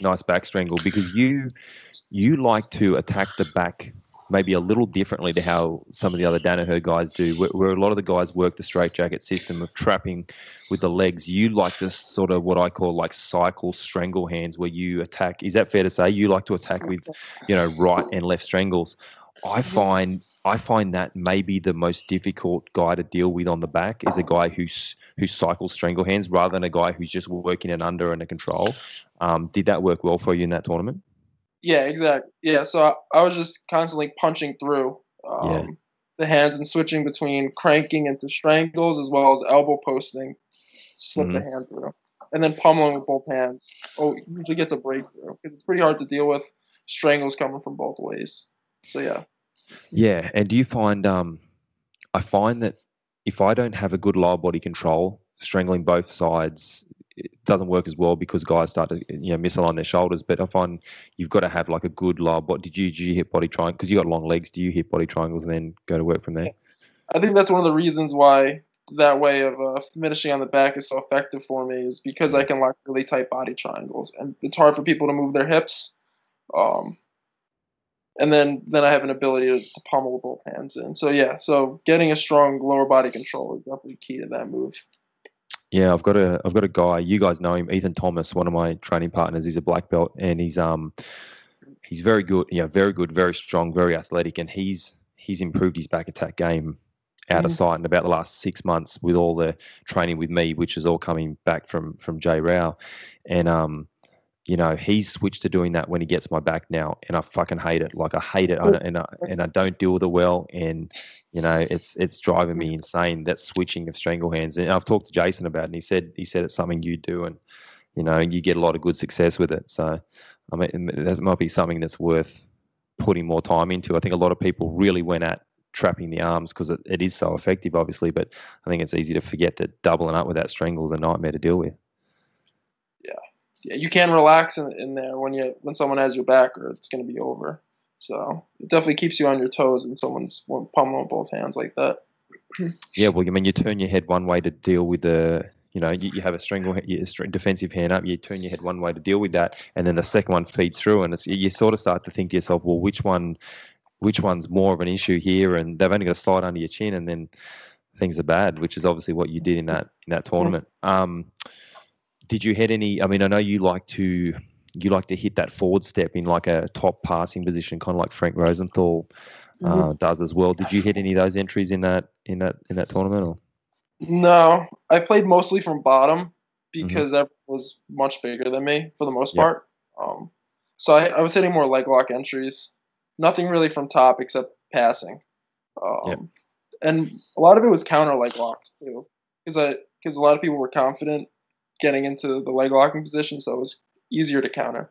nice back strangle because you you like to attack the back maybe a little differently to how some of the other Danaher guys do, where, where, a lot of the guys work the straight jacket system of trapping with the legs. You like to sort of what I call like cycle strangle hands, where you attack. Is that fair to say? You like to attack with, you know, right and left strangles. I find I find that maybe the most difficult guy to deal with on the back is a guy who's who cycles strangle hands rather than a guy who's just working it under and a control. Um, did that work well for you in that tournament? Yeah, exactly. Yeah, so I, I was just constantly punching through um, yeah. the hands and switching between cranking into strangles as well as elbow posting, slip mm-hmm. the hand through, and then pummeling with both hands. Oh, usually gets a breakthrough because it's pretty hard to deal with strangles coming from both ways. So yeah. Yeah, and do you find um, I find that if I don't have a good lower body control, strangling both sides it doesn't work as well because guys start to you know misalign their shoulders. But I find you've got to have like a good lower body. Did you did you hit body triangle because you got long legs? Do you hit body triangles and then go to work from there? I think that's one of the reasons why that way of uh, finishing on the back is so effective for me is because I can lock really tight body triangles and it's hard for people to move their hips. Um, and then then I have an ability to, to pummel both hands in. So yeah, so getting a strong lower body control is definitely key to that move. Yeah, I've got a I've got a guy. You guys know him, Ethan Thomas, one of my training partners. He's a black belt, and he's um he's very good. Yeah, very good, very strong, very athletic, and he's he's improved his back attack game out of mm. sight in about the last six months with all the training with me, which is all coming back from from Jay Rau, and um you know, he's switched to doing that when he gets my back now, and I fucking hate it. Like I hate it, and I, and I don't deal with it well, and you know, it's it's driving me insane. That switching of strangle hands, and I've talked to Jason about, it, and he said he said it's something you do, and you know, you get a lot of good success with it. So, I mean, that might be something that's worth putting more time into. I think a lot of people really went at trapping the arms because it, it is so effective, obviously, but I think it's easy to forget that doubling up with that strangle is a nightmare to deal with you can relax in, in there when you when someone has your back, or it's going to be over. So it definitely keeps you on your toes when someone's pummeling both hands like that. yeah, well, I mean, you turn your head one way to deal with the, you know, you, you have a strangle, defensive hand up, you turn your head one way to deal with that, and then the second one feeds through, and you sort of start to think to yourself, well, which one, which one's more of an issue here? And they've only got to slide under your chin, and then things are bad, which is obviously what you did in that in that tournament. Um, did you hit any? I mean, I know you like to you like to hit that forward step in like a top passing position, kind of like Frank Rosenthal uh, Mm-hmm. does as well. Did you hit any of those entries in that in that in that tournament? Or? No, I played mostly from bottom because everyone was much bigger than me for the most Yep. part. Um, so I, I was hitting more leg lock entries. Nothing really from top except passing. Um, Yep. And a lot of it was counter leg locks too, because I because a lot of people were confident getting into the leg locking position, so it was easier to counter.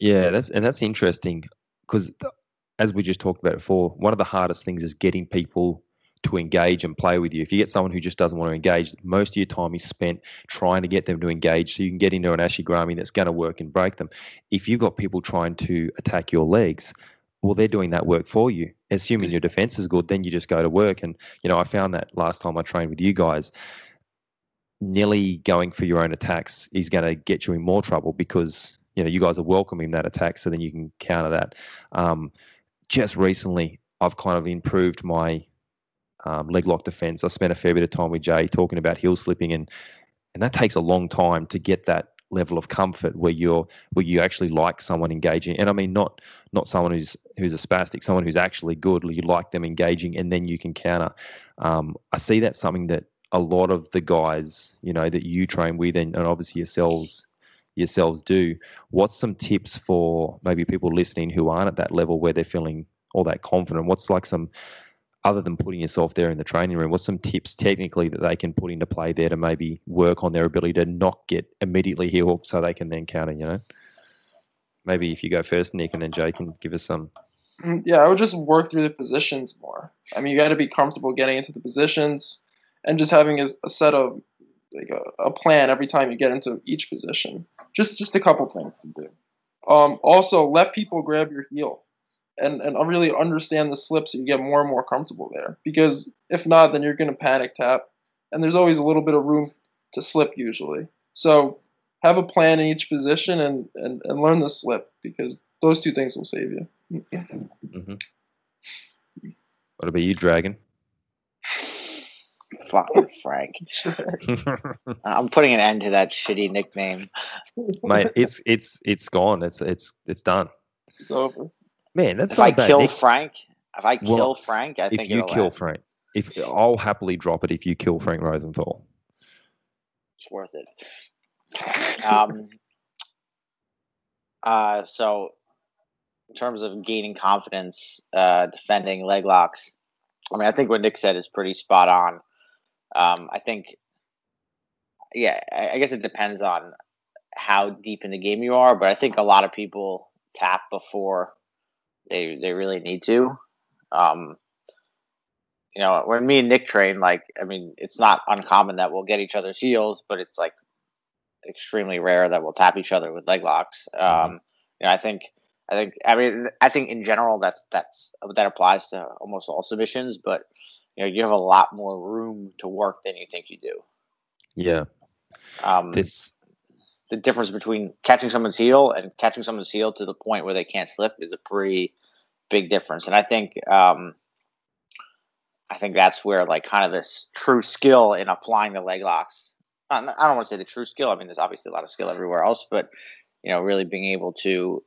Yeah, that's and that's interesting because as we just talked about before, one of the hardest things is getting people to engage and play with you. If you get someone who just doesn't want to engage, most of your time is spent trying to get them to engage so you can get into an ashi garami that's going to work and break them. If you've got people trying to attack your legs, well, they're doing that work for you. Assuming your defense is good, then you just go to work. And, you know, I found that last time I trained with you guys, nearly going for your own attacks is going to get you in more trouble because, you know, you guys are welcoming that attack so then you can counter that. Um, just recently, I've kind of improved my um, leg lock defense. I spent a fair bit of time with Jay talking about heel slipping, and and that takes a long time to get that level of comfort where you're where you actually like someone engaging. And I mean not not someone who's who's a spastic, someone who's actually good. You like them engaging, and then you can counter. Um, I see that's something that a lot of the guys, you know, that you train with, and, and obviously yourselves yourselves do. What's some tips for maybe people listening who aren't at that level where they're feeling all that confident? What's like some other than putting yourself there in the training room, what's some tips technically that they can put into play there to maybe work on their ability to not get immediately heel hooked so they can then counter, you know? Maybe if you go first, Nick, and then Jay can give us some. Mm, Yeah, I would just work through the positions more. I mean, you got to be comfortable getting into the positions and just having a, a set of like a, a plan every time you get into each position. Just just a couple things to do. Um, also, let people grab your heel, and and really understand the slip so you get more and more comfortable there. Because if not, then you're gonna panic tap, and there's always a little bit of room to slip usually. So have a plan in each position and and, and learn the slip because those two things will save you. mm-hmm. What about you, Dragon? Fucking Frank. I'm putting an end to that shitty nickname. Mate, it's it's it's gone. It's it's it's done. It's over. Man, that's If not I bad. kill Nick. Frank, if I Well, kill Frank, I if think you it'll kill last. Frank, if I'll happily drop it if you kill Frank Rosenthal. it's worth it. Um, uh, so, in terms of gaining confidence, uh, defending leg locks, I mean, I think what Nick said is pretty spot on. Um, I think, yeah, I, I guess it depends on how deep in the game you are, but I think a lot of people tap before they they really need to. Um, you know, when me and Nick train, like, I mean, it's not uncommon that we'll get each other's heels, but it's like extremely rare that we'll tap each other with leg locks. Um, you know, I think, I think, I mean, I think in general that's that's that applies to almost all submissions, but you know, you have a lot more room to work than you think you do. Yeah, Um, this the difference between catching someone's heel and catching someone's heel to the point where they can't slip is a pretty big difference. And I think um, I think that's where like kind of this true skill in applying the leg locks. I don't want to say the true skill. I mean, there's obviously a lot of skill everywhere else, but you know, really being able to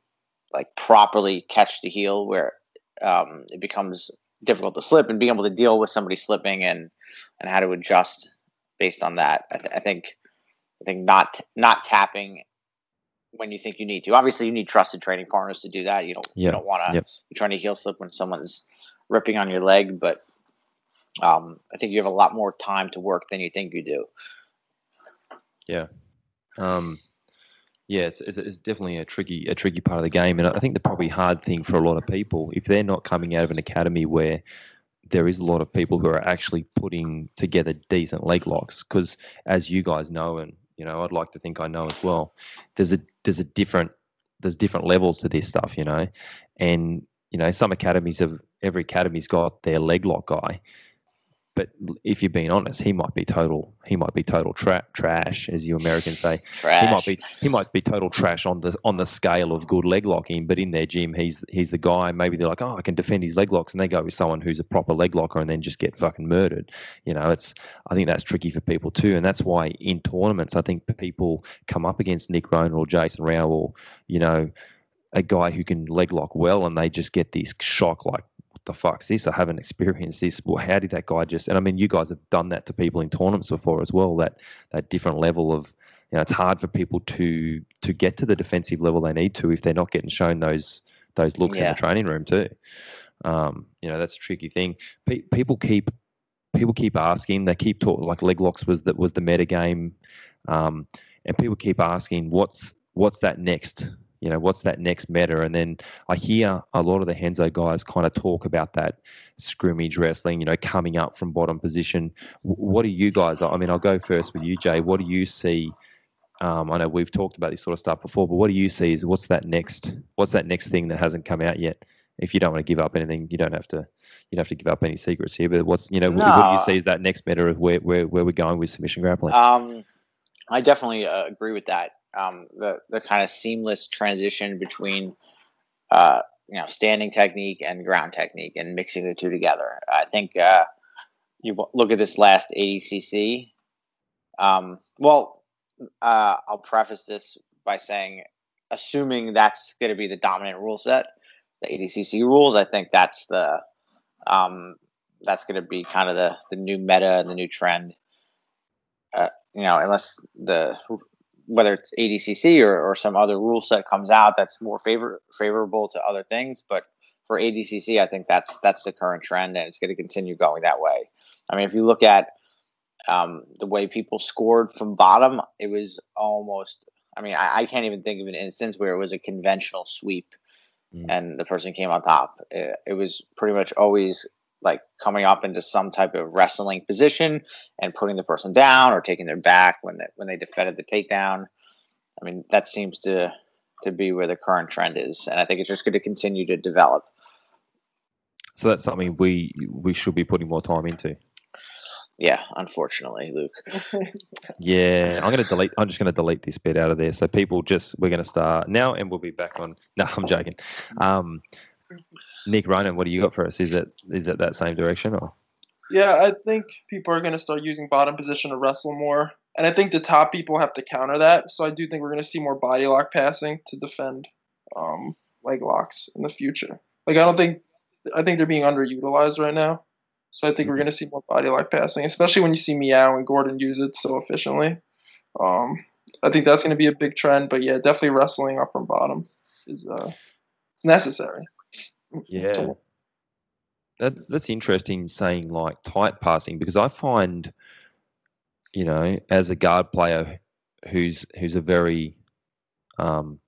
like properly catch the heel where um, it becomes difficult to slip and being able to deal with somebody slipping and and how to adjust based on that. I, th- I think I think not not tapping when you think you need to. Obviously, you need trusted training partners to do that. You don't you don't want to Yep. be trying to heel slip when someone's ripping on your leg, but um, I think you have a lot more time to work than you think you do. Yeah. Um, yeah, it's, it's, definitely a tricky a tricky part of the game, and I think the probably hard thing for a lot of people if they're not coming out of an academy where there is a lot of people who are actually putting together decent leg locks. Because as you guys know, and you know, I'd like to think I know as well. There's a there's a different there's different levels to this stuff, you know, and you know some academies have every academy's got their leg lock guy, but if you're being honest, he might be total. He might be total tra- trash, as you Americans say. Trash. He might be. He might be total trash on the on the scale of good leg locking, but in their gym, he's he's the guy. Maybe they're like, oh, I can defend his leg locks, and they go with someone who's a proper leg locker, and then just get fucking murdered. You know, it's. I think that's tricky for people too, and that's why in tournaments, I think people come up against Nick Ronan or Jason Rau or you know a guy who can leg lock well, and they just get this shock like the fuck's this? I haven't experienced this. Well, how did that guy just? And I mean, you guys have done that to people in tournaments before as well. That that different level of, you know, it's hard for people to to get to the defensive level they need to if they're not getting shown those those looks in the training room too. Um, you know, that's a tricky thing. Pe- people keep people keep asking. They keep talking like leg locks was that was the meta game, um, and people keep asking what's what's that next you know what's that next meta and then i hear a lot of the Renzo guys kind of talk about that scrimmage wrestling you know coming up from bottom position. What do you guys i mean i'll go first with you jay. What do you see um, i know we've talked about this sort of stuff before but what do you see is what's that next what's that next thing that hasn't come out yet? If you don't want to give up anything you don't have to you don't have to give up any secrets here but what's you know what, what do you see is that next meta of where, where, where we're going with submission grappling? Um, I definitely uh, agree with that. Um, the the kind of seamless transition between, uh, you know, standing technique and ground technique, and mixing the two together. I think uh, you look at this last ADCC. Um, well, uh, I'll preface this by saying, assuming that's going to be the dominant rule set, the ADCC rules, I think that's the um, that's going to be kind of the the new meta and the new trend you know, unless the whether it's ADCC or, or some other rule set comes out that's more favor favorable to other things. But for ADCC, I think that's that's the current trend, and it's going to continue going that way. I mean, if you look at um, the way people scored from bottom, it was almost. I mean, I, I can't even think of an instance where it was a conventional sweep Mm. and the person came on top. It, it was pretty much always like coming up into some type of wrestling position and putting the person down or taking their back when they, when they defended the takedown. I mean, that seems to to be where the current trend is, and I think it's just going to continue to develop. so that's something we we should be putting more time into Yeah, unfortunately, Luke. Yeah, I'm going to delete. I'm just going to delete this bit out of there. So people just we're going to start now, and we'll be back on. No, I'm joking. Um, Nick Ronan, what do you got for us? Is it is it that same direction or? Yeah, I think people are going to start using bottom position to wrestle more. And I think the top people have to counter that. So I do think we're going to see more body lock passing to defend um, leg locks in the future. Like, I don't think, I think they're being underutilized right now. So I think we're going to see more body lock passing, especially when you see Meow and Gordon use it so efficiently. Um, I think that's going to be a big trend. But yeah, definitely wrestling up from bottom is uh, it's necessary. Yeah, that's that's interesting. Saying like tight passing because I find, you know, as a guard player who's who's a very, um,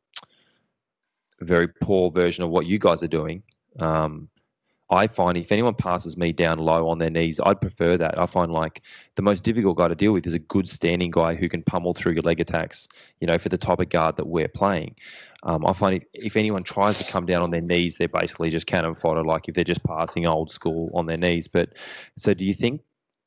very poor version of what you guys are doing. Um, I find if anyone passes me down low on their knees, I'd prefer that. I find like the most difficult guy to deal with is a good standing guy who can pummel through your leg attacks, you know, for the type of guard that we're playing. Um, I find if, if anyone tries to come down on their knees, they're basically just cannon fodder, like if they're just passing old school on their knees. But so do you think,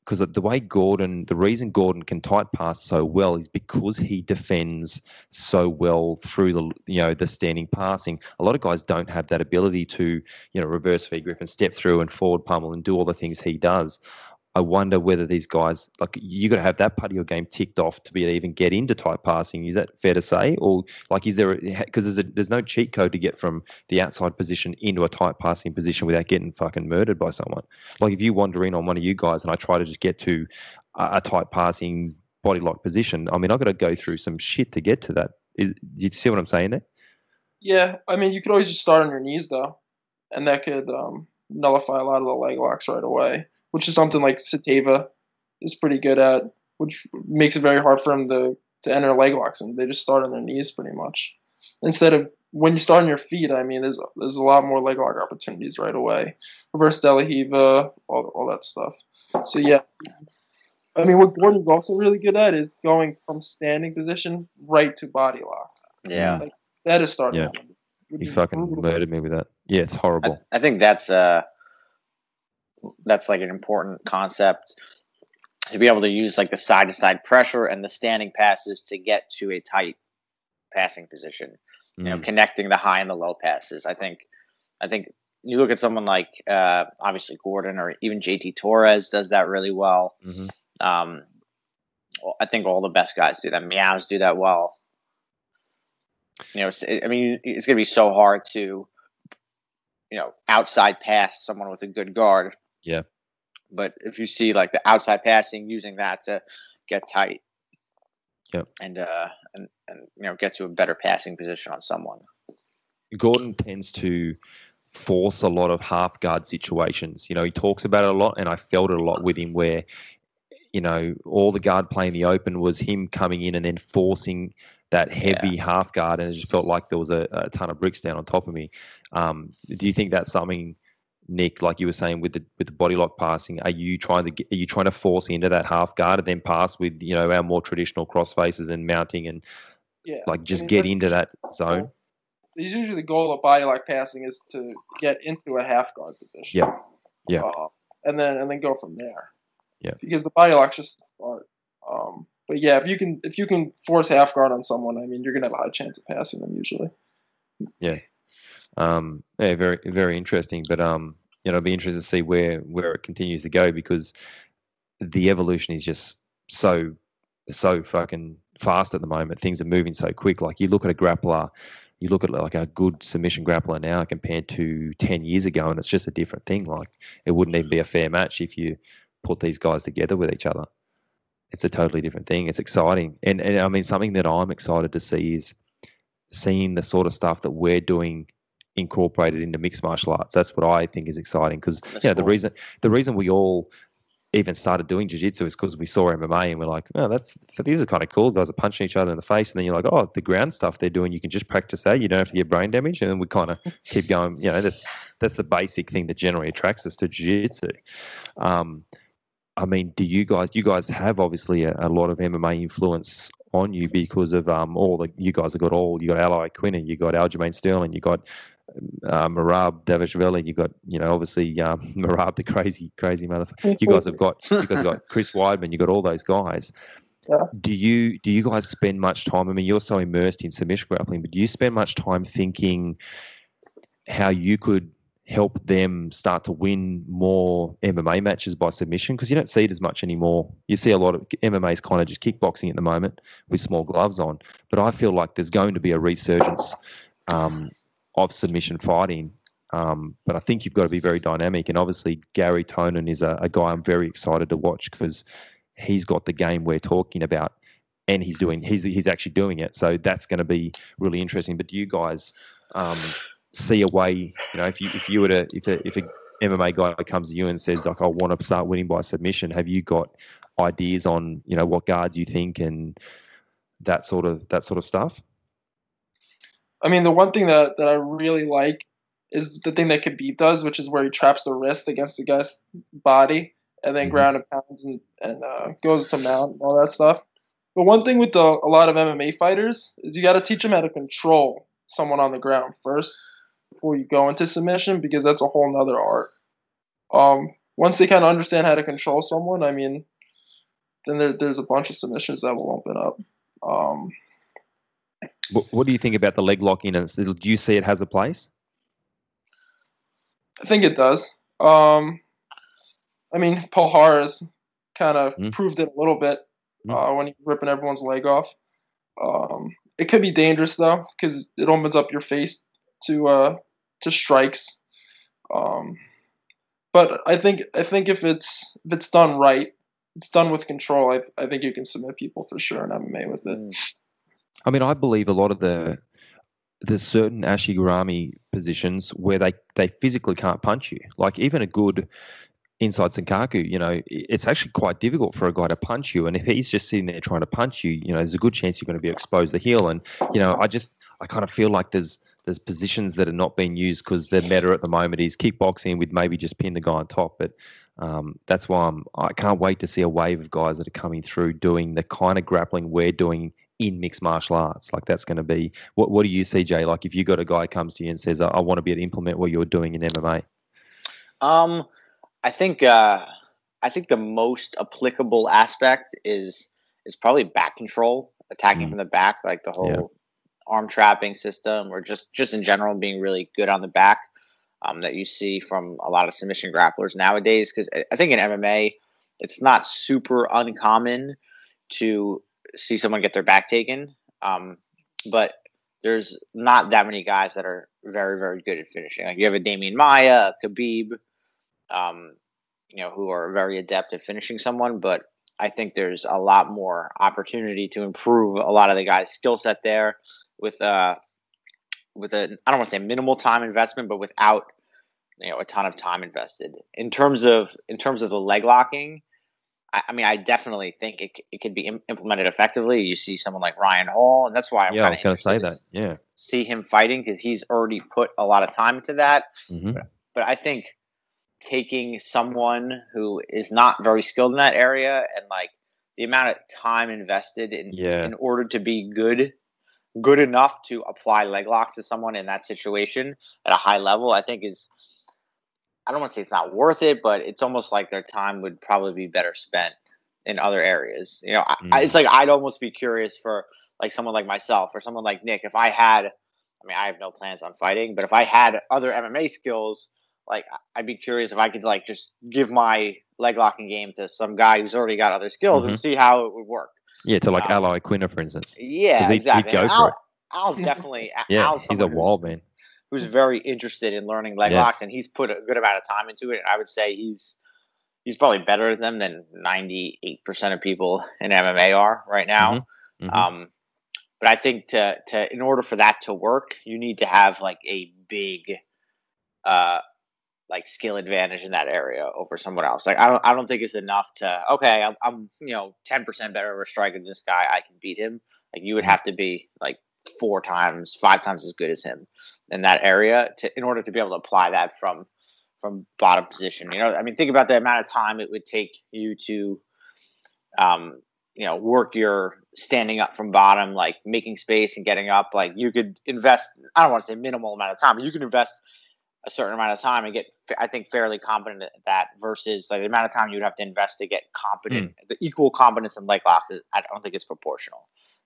because the way Gordon, the reason Gordon can tight pass so well is because he defends so well through the you know the standing passing. A lot of guys don't have that ability to you know reverse V grip and step through and forward pummel and do all the things he does. I wonder whether these guys like you got to have that part of your game ticked off to be able to even get into tight passing. Is that fair to say, or like is there because there's there's no cheat code to get from the outside position into a tight passing position without getting fucking murdered by someone? Like if you wander in on one of you guys and I try to just get to a, a tight passing body lock position, I mean I've got to go through some shit to get to that. Is you see what I'm saying there? Yeah, I mean, you could always just start on your knees though, and that could um, nullify a lot of the leg locks right away, which is something like Sateva is pretty good at, which makes it very hard for them to to enter leg locks, and they just start on their knees pretty much. Instead of when you start on your feet, I mean, there's there's a lot more leg lock opportunities right away. Reverse De La Riva, all all that stuff. So yeah. I mean, what Gordon's also really good at is going from standing position right to body lock. Yeah, That is starting. Yeah. Would You fucking brutal. murdered me with that. Yeah, it's I, horrible. I think that's uh, that's like an important concept to be able to use like the side to side pressure and the standing passes to get to a tight passing position. You know, Mm. connecting the high and the low passes. I think, I think you look at someone like uh, obviously Gordon or even JT Torres does that really well. Mhm. Um, I think all the best guys do that. Meows do that well. You know, it's, I mean, it's going to be so hard to, you know, outside pass someone with a good guard. Yeah. But if you see like the outside passing, using that to get tight. Yep. And uh and and you know get to a better passing position on someone. Gordon tends to force a lot of half guard situations. You know, he talks about it a lot, and I felt it a lot with him where, you know, all the guard play in the open was him coming in and then forcing that heavy half guard, and it just felt like there was a, a ton of bricks down on top of me. Um, do you think that's something, Nick, like you were saying with the with the body lock passing? Are you trying to get, are you trying to force into that half guard and then pass with you know our more traditional cross faces and mounting and Yeah. like I just mean, get into that zone? Usually the goal of body lock passing is to get into a half guard position. Yeah. Yeah. Uh, and then and then go from there. Yeah. Because the body lock's just start. Um, but yeah, if you can if you can force half guard on someone, I mean, you're gonna have a high chance of passing them usually. Um, yeah, very very interesting. But um, you know, it'll be interesting to see where where it continues to go because the evolution is just so so fucking fast at the moment. Things are moving so quick. Like you look at a grappler, you look at like a good submission grappler now compared to ten years ago, and it's just a different thing. Like it wouldn't even be a fair match if you put these guys together with each other. It's a totally different thing. It's exciting, and and I mean something that I'm excited to see is seeing the sort of stuff that we're doing incorporated into mixed martial arts. That's what I think is exciting because yeah, the cool. reason the reason we all even started doing jiu-jitsu is because we saw MMA and we're like, oh, that's these are kind of cool. Guys are punching each other in the face, and then you're like, oh, the ground stuff they're doing, you can just practice that. You don't have to get brain damage, and then we kind of keep going. You know, that's that's the basic thing that generally attracts us to jiu-jitsu. Um, I mean, do you guys? You guys have obviously a, a lot of MMA influence on you because of um, all the you guys have got all you got Al Iaquinta, and you got Aljamain Sterling, you got uh, Merab Dvalishvili, you got you know obviously um, Merab the crazy crazy motherfucker. You guys have got you guys have got Chris Weidman, you got all those guys. Yeah. Do you do you guys spend much time? I mean, you're so immersed in submission grappling, but do you spend much time thinking how you could help them start to win more MMA matches by submission? Because you don't see it as much anymore. You see a lot of MMA is kind of just kickboxing at the moment with small gloves on. But I feel like there's going to be a resurgence um, of submission fighting. Um, but I think you've got to be very dynamic. And obviously, Garry Tonon is a, a guy I'm very excited to watch because he's got the game we're talking about. And he's doing he's he's actually doing it, so that's going to be really interesting. But do you guys um, see a way, you know, if you if you were to if a if a MMA guy comes to you and says like I want to start winning by submission, have you got ideas on you know what guards you think and that sort of that sort of stuff? I mean, the one thing that, that I really like is the thing that Khabib does, which is where he traps the wrist against the guy's body and then Mhm. ground and pounds and, and uh, goes to mount and all that stuff. But one thing with the, a lot of MMA fighters is you got to teach them how to control someone on the ground first before you go into submission because that's a whole nother art. Um, once they kind of understand how to control someone, I mean, then there, there's a bunch of submissions that will open up. Um, What, what do you think about the leg lock in? Do you see it has a place? I think it does. Um, I mean, Paul Harris kind of Mm. proved it a little bit Mm. uh, when he's ripping everyone's leg off. Um, it could be dangerous though because it opens up your face to uh, to strikes. Um, but I think I think if it's if it's done right, it's done with control. I, I think you can submit people for sure in MMA with it. I mean, I believe a lot of the there's certain ashi garami positions where they they physically can't punch you. Like even a good inside sankaku, you know, it's actually quite difficult for a guy to punch you. And if he's just sitting there trying to punch you, you know, there's a good chance you're going to be exposed to heel. And you know, I just I kind of feel like there's there's positions that are not being used because the meta at the moment is kickboxing with maybe just pin the guy on top. But um, that's why I'm I can't wait to see a wave of guys that are coming through doing the kind of grappling we're doing in mixed martial arts. Like that's going to be what what do you see, Jay? Like if you got a guy comes to you and says, I, I want to be able to implement what you're doing in MMA. Um, I think uh, I think the most applicable aspect is is probably back control, attacking Mm. from the back, like the whole Yeah. arm trapping system, or just just in general being really good on the back. Um, that you see from a lot of submission grapplers nowadays, because I think in MMA, it's not super uncommon to see someone get their back taken, um, but there's not that many guys that are very very good at finishing. Like you have a Demian Maia, a Khabib, um, you know, who are very adept at finishing someone, but I think there's a lot more opportunity to improve a lot of the guys' skill set there with uh with a I don't want to say minimal time investment, but without you know a ton of time invested. In terms of in terms of the leg locking, I, I mean, I definitely think it it could be Im- implemented effectively. You see someone like Ryan Hall, and that's why I'm yeah, I kind was of going to say that. Yeah. see him fighting because he's already put a lot of time into that hmm but I think taking someone who is not very skilled in that area and like the amount of time invested in Yeah. in order to be good good enough to apply leg locks to someone in that situation at a high level I think is I don't want to say it's not worth it but it's almost like their time would probably be better spent in other areas you know I, I, Mm. it's like I'd almost be curious for like someone like myself or someone like Nick if I had I mean I have no plans on fighting but if I had other MMA skills like I'd be curious if I could like just give my leg locking game to some guy who's already got other skills and see how it would work. Yeah, to like Um, Al Iaquinta, for instance. Yeah, 'Cause he'd- he'd exactly. go for Al, it. Al's definitely Yeah, Al's he's a wild man. Who's very interested in learning leg Yes. locks and he's put a good amount of time into it. And I would say he's he's probably better at them than ninety eight percent of people in MMA are right now. Mhm. Um, but I think to to in order for that to work, you need to have like a big uh like skill advantage in that area over someone else. Like I don't I don't think it's enough to okay, I'm, I'm you know, 10% better of a striker than this guy, I can beat him. Like you would have to be like four times, five times as good as him in that area to in order to be able to apply that from from bottom position. You know, I mean think about the amount of time it would take you to um you know work your standing up from bottom like making space and getting up. Like you could invest i don't want to say minimal amount of time but you can invest a certain amount of time and get i think fairly competent at that versus like the amount of time you'd have to invest to get competent the equal competence in leg locks is i don't think it's proportional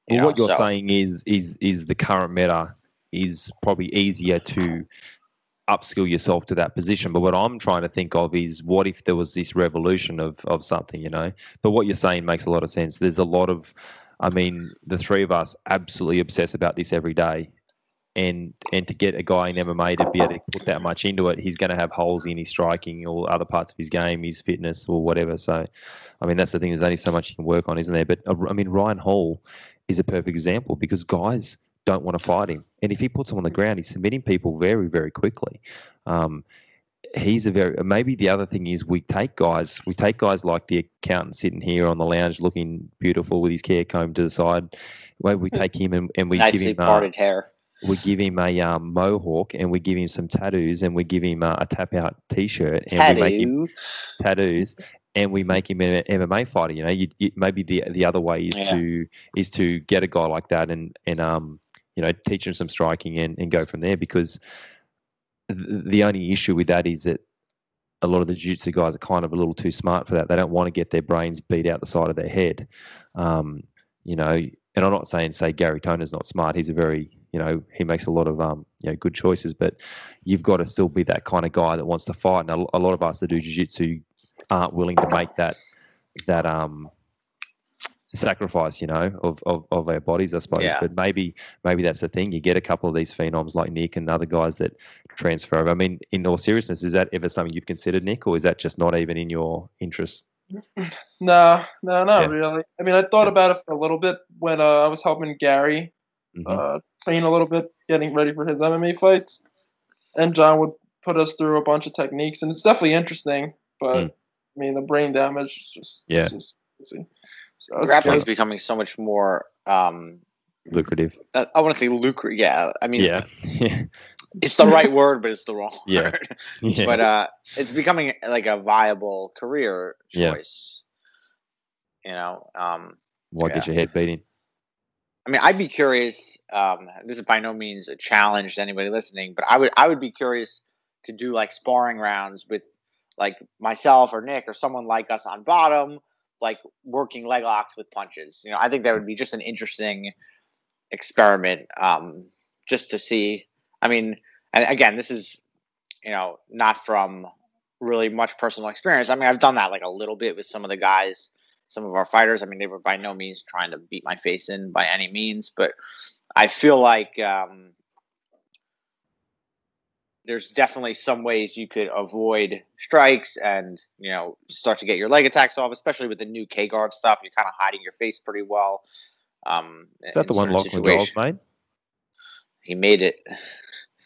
you Well, know, what you're so- saying is is is the current meta is probably easier to upskill yourself to that position. But what I'm trying to think of is what if there was this revolution of of something, you know? But what you're saying makes a lot of sense. There's a lot of I mean, the three of us absolutely obsess about this every day. And and to get a guy in MMA to be able to put that much into it, he's going to have holes in his striking or other parts of his game, his fitness or whatever. So, I mean, that's the thing. There's only so much you can work on, isn't there? But uh, I mean, Ryan Hall is a perfect example because guys don't want to fight him, and if he puts him on the ground, he's submitting people very, very quickly. Um, he's a very maybe the other thing is we take guys we take guys like the accountant sitting here on the lounge looking beautiful with his hair combed to the side. Maybe we take him and, and we give nicely him uh, parted hair we give him a um, mohawk and we give him some tattoos and we give him uh, a tap out t-shirt and we make him tattoos and we make him an MMA fighter. You know, you, you, maybe the the other way is Yeah. to is to get a guy like that and and um you know teach him some striking and, and go from there because the, the only issue with that is that a lot of the jiu-jitsu guys are kind of a little too smart for that. They don't want to get their brains beat out the side of their head. Um, you know, and I'm not saying say Garry Tonon's not smart. He's a very you know he makes a lot of um you know good choices, but you've got to still be that kind of guy that wants to fight. And a, a lot of us that do jiu-jitsu aren't willing to make that that um sacrifice, you know, of, of, of our bodies, I suppose. Yeah. But maybe maybe that's the thing. You get a couple of these phenoms like Nick and other guys that transfer over. I mean, in all seriousness, is that ever something you've considered, Nick, or is that just not even in your interest? No, no, not Yeah. really. I mean, I thought about it for a little bit when uh, I was helping Garry Mhm. uh, train a little bit, getting ready for his MMA fights, and John would put us through a bunch of techniques, and it's definitely interesting. But Mm. I mean, the brain damage is just Yeah. it's just crazy. So it's grappling's good. becoming so much more um Lucrative. uh, I want to say lucrative. Yeah, I mean, Yeah. Yeah. it's the right word, but it's the wrong Yeah. word. yeah. But uh, it's becoming like a viable career choice. Yeah. choice. You know, um, Why get your head beating? I mean, I'd be curious. Um, this is by no means a challenge to anybody listening, but I would I would be curious to do like sparring rounds with like myself or Nick or someone like us on bottom, like working leg locks with punches. You know, I think that would be just an interesting experiment, um, just to see. I mean, and again, this is you know not from really much personal experience. I mean, I've done that like a little bit with some of the guys, some of our fighters. I mean, they were by no means trying to beat my face in by any means, but I feel like um, there's definitely some ways you could avoid strikes and you know start to get your leg attacks off, especially with the new K guard stuff. You're kind of hiding your face pretty well. Um, Is that the one Lachlan Giles made? He made it,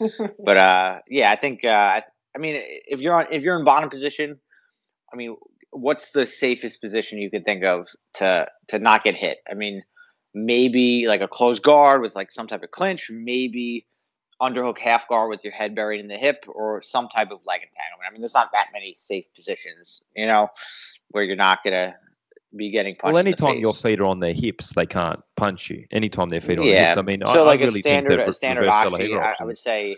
but uh, yeah, I think uh, I mean if you're on if you're in bottom position, I mean, what's the safest position you could think of to to not get hit? I mean, maybe like a closed guard with like some type of clinch, maybe underhook half guard with your head buried in the hip or some type of leg entanglement. I mean, there's not that many safe positions, you know, where you're not gonna be getting punched. Well, anytime your feet are on their hips, they can't punch you. Anytime their feet are on yeah. their hips, I mean, so I, like I really a standard, a standard ashi, I, I would say,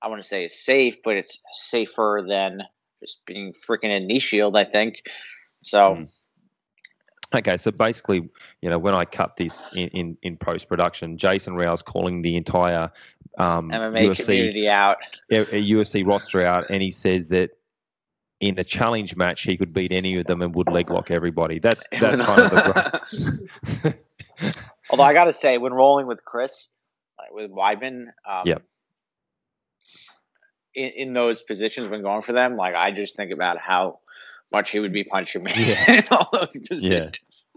I want to say it's safe, but it's safer than just being freaking a knee shield. I think so. Mm. Okay, so basically, you know, when I cut this in, in, in post production, Jason Rau's calling the entire um, MMA UFC, community out. a, a UFC roster out, and he says that in a challenge match he could beat any of them and would leg lock everybody. That's that's kind of the. Although I got to say, when rolling with Chris, like with Weidman, um, Yep. in, in those positions when going for them, like I just think about how much he would be punching me Yeah. in all those positions,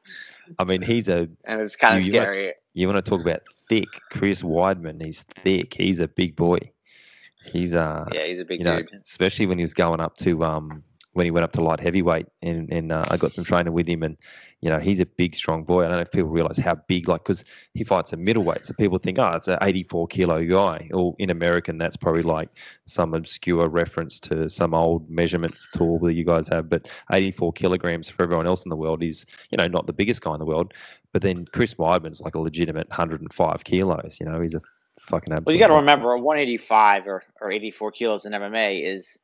I mean, he's a and it's kind of You- you got- scary. You want to talk about thick. Chris Weidman, he's thick. He's a big boy. He's uh, yeah, he's a big you know, dude. especially when he was going up to um when he went up to light heavyweight and and uh, I got some training with him and you know he's a big strong boy. I don't know if people realize how big like because he fights a middleweight, so people think oh it's an 84 kilo guy. Or in American that's probably like some obscure reference to some old measurements tool that you guys have. But 84 kilograms for everyone else in the world is you know not the biggest guy in the world. But then Chris Weidman's like a legitimate 105 kilos. You know he's a fucking absolute. Well, you got to remember, a 185 or, or 84 kilos in MMA is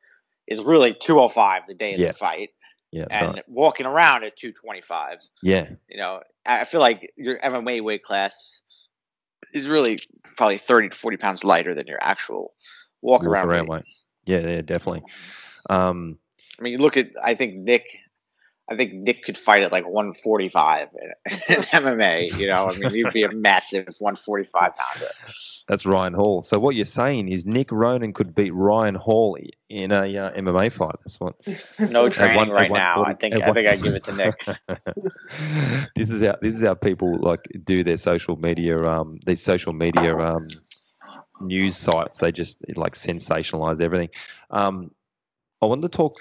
is really 205 the day of Yeah. the fight, Yeah, and right. walking around at 225. yeah. You know, I feel like your MMA weight class is really probably 30 to 40 pounds lighter than your actual walk, walk around, around weight. weight. Yeah, yeah, definitely. Um, I mean, you look at, I think Nick, I think Nick could fight at like 145 in, in MMA. You know, I mean, he'd be a massive 145 pounder. that's Ryan Hall. So what you're saying is Nick Ronan could beat Ryan Hall in a uh, MMA fight. That's what. No training one- right now. 140 I think I think I give it to Nick. this is how this is how people like do their social media. Um, these social media um, news sites. They just like sensationalize everything. Um, I wanted to talk.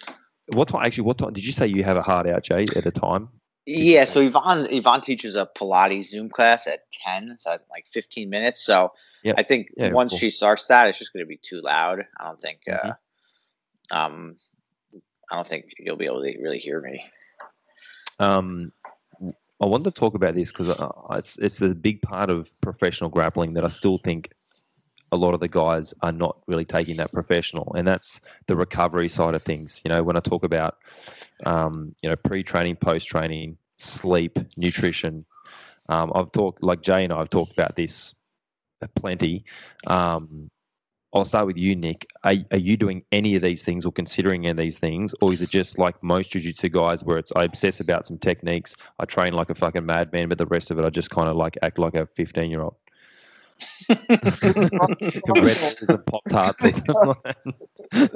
What time? Actually, what time did you say you have a hard out, Jay? At a time? Yeah, so Yvonne Yvonne teaches a Pilates Zoom class at ten, so like fifteen minutes. So Yep. I think Yeah, once cool. she starts that, it's just going to be too loud. I don't think. Uh, um, I don't think you'll be able to really hear me. Um, I wanted to talk about this because it's it's a big part of professional grappling that I still think a lot of the guys are not really taking that professional, and that's the recovery side of things. You know, when I talk about um, you know pre-training, post-training, sleep, nutrition, um, I've talked like Jay and I have talked about this plenty. Um, I'll start with you, Nick. Are, are you doing any of these things or considering any of these things? Or is it just like most jiu-jitsu guys where it's I obsess about some techniques, I train like a fucking madman, but the rest of it I just kind of like act like a 15 year old? Red and Pop Tarts or something.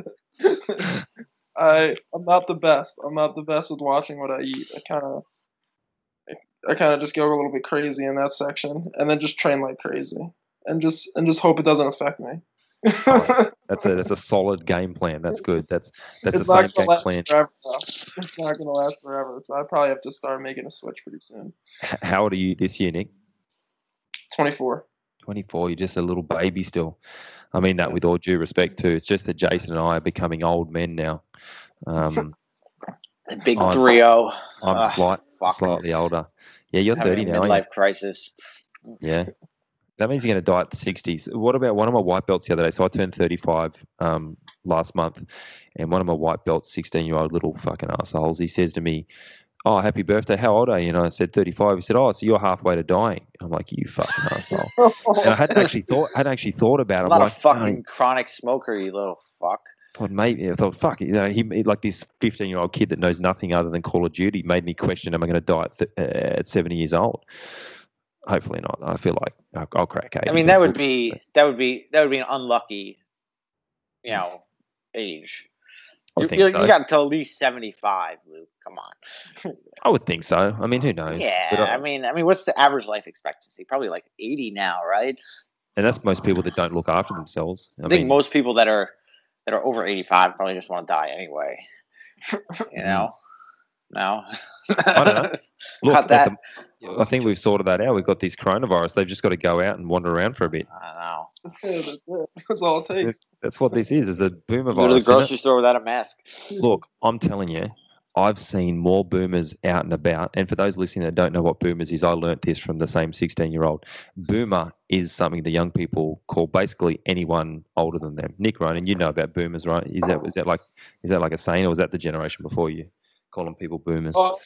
I I'm not the best. I'm not the best with watching what I eat. I kind of I kind of just go a little bit crazy in that section, and then just train like crazy, and just and just hope it doesn't affect me. That's a that's a solid game plan. That's good. That's that's it's the same game plan. forever. It's not gonna last forever. So I probably have to start making a switch pretty soon. How old are you this year, Nick? Twenty four. 24. You're just a little baby still. I mean that with all due respect too. It's just that Jason and I are becoming old men now. Um, The big I'm- three zero. I'm Ah, slight, fuck. slightly older. Yeah, you're Having 30 a now. Midlife crisis. Yeah. That means you're going to die at the 60s. What about one of my white belts the other day? So I turned 35 um, last month, and one of my white belts, sixteen year old little fucking assholes, he says to me, "Oh, happy birthday! How old are you?" And I said, "35." He said, "Oh, so you're halfway to dying." I'm like, "You fucking asshole!" And I hadn't actually thought, hadn't actually thought about it. I'm like, a fucking chronic smoker, you little fuck. thought maybe I thought fuck you know he like this 15 year old kid that knows nothing other than Call of Duty made me question am I going to die at, th- uh, at 70 years old hopefully not I feel like I'll, I'll crack 80 I mean, that would be that would be that would be an unlucky, you know, age. You, think you, so you got until at least seventy five, Luke. Come on. I would think so I mean who knows Yeah, I- uh, I mean, I mean, what's the average life expectancy? Probably like eighty now, right? and that's most people that don't look after themselves I, I, think mean most people that are that are over eighty five probably just want to die anyway. You hmm. know. No. I don't know. look, Got at that. the- I think we've sorted that out we've got this coronavirus they've just got to go out and wander around for a bit I know. That's that's all it takes. that's, that's what this is is a boomer virus. Go to the virus isn't it? grocery store without a mask. Look, I'm telling you, I've seen more boomers out and about. And for those listening that don't know what boomers is, I learnt this from the same 16 year old. Boomer is something the young people call basically anyone older than them. Nick Ronan, you know about boomers, right? Is that is that like is that like a saying, or was that the generation before you calling people boomers? Oh,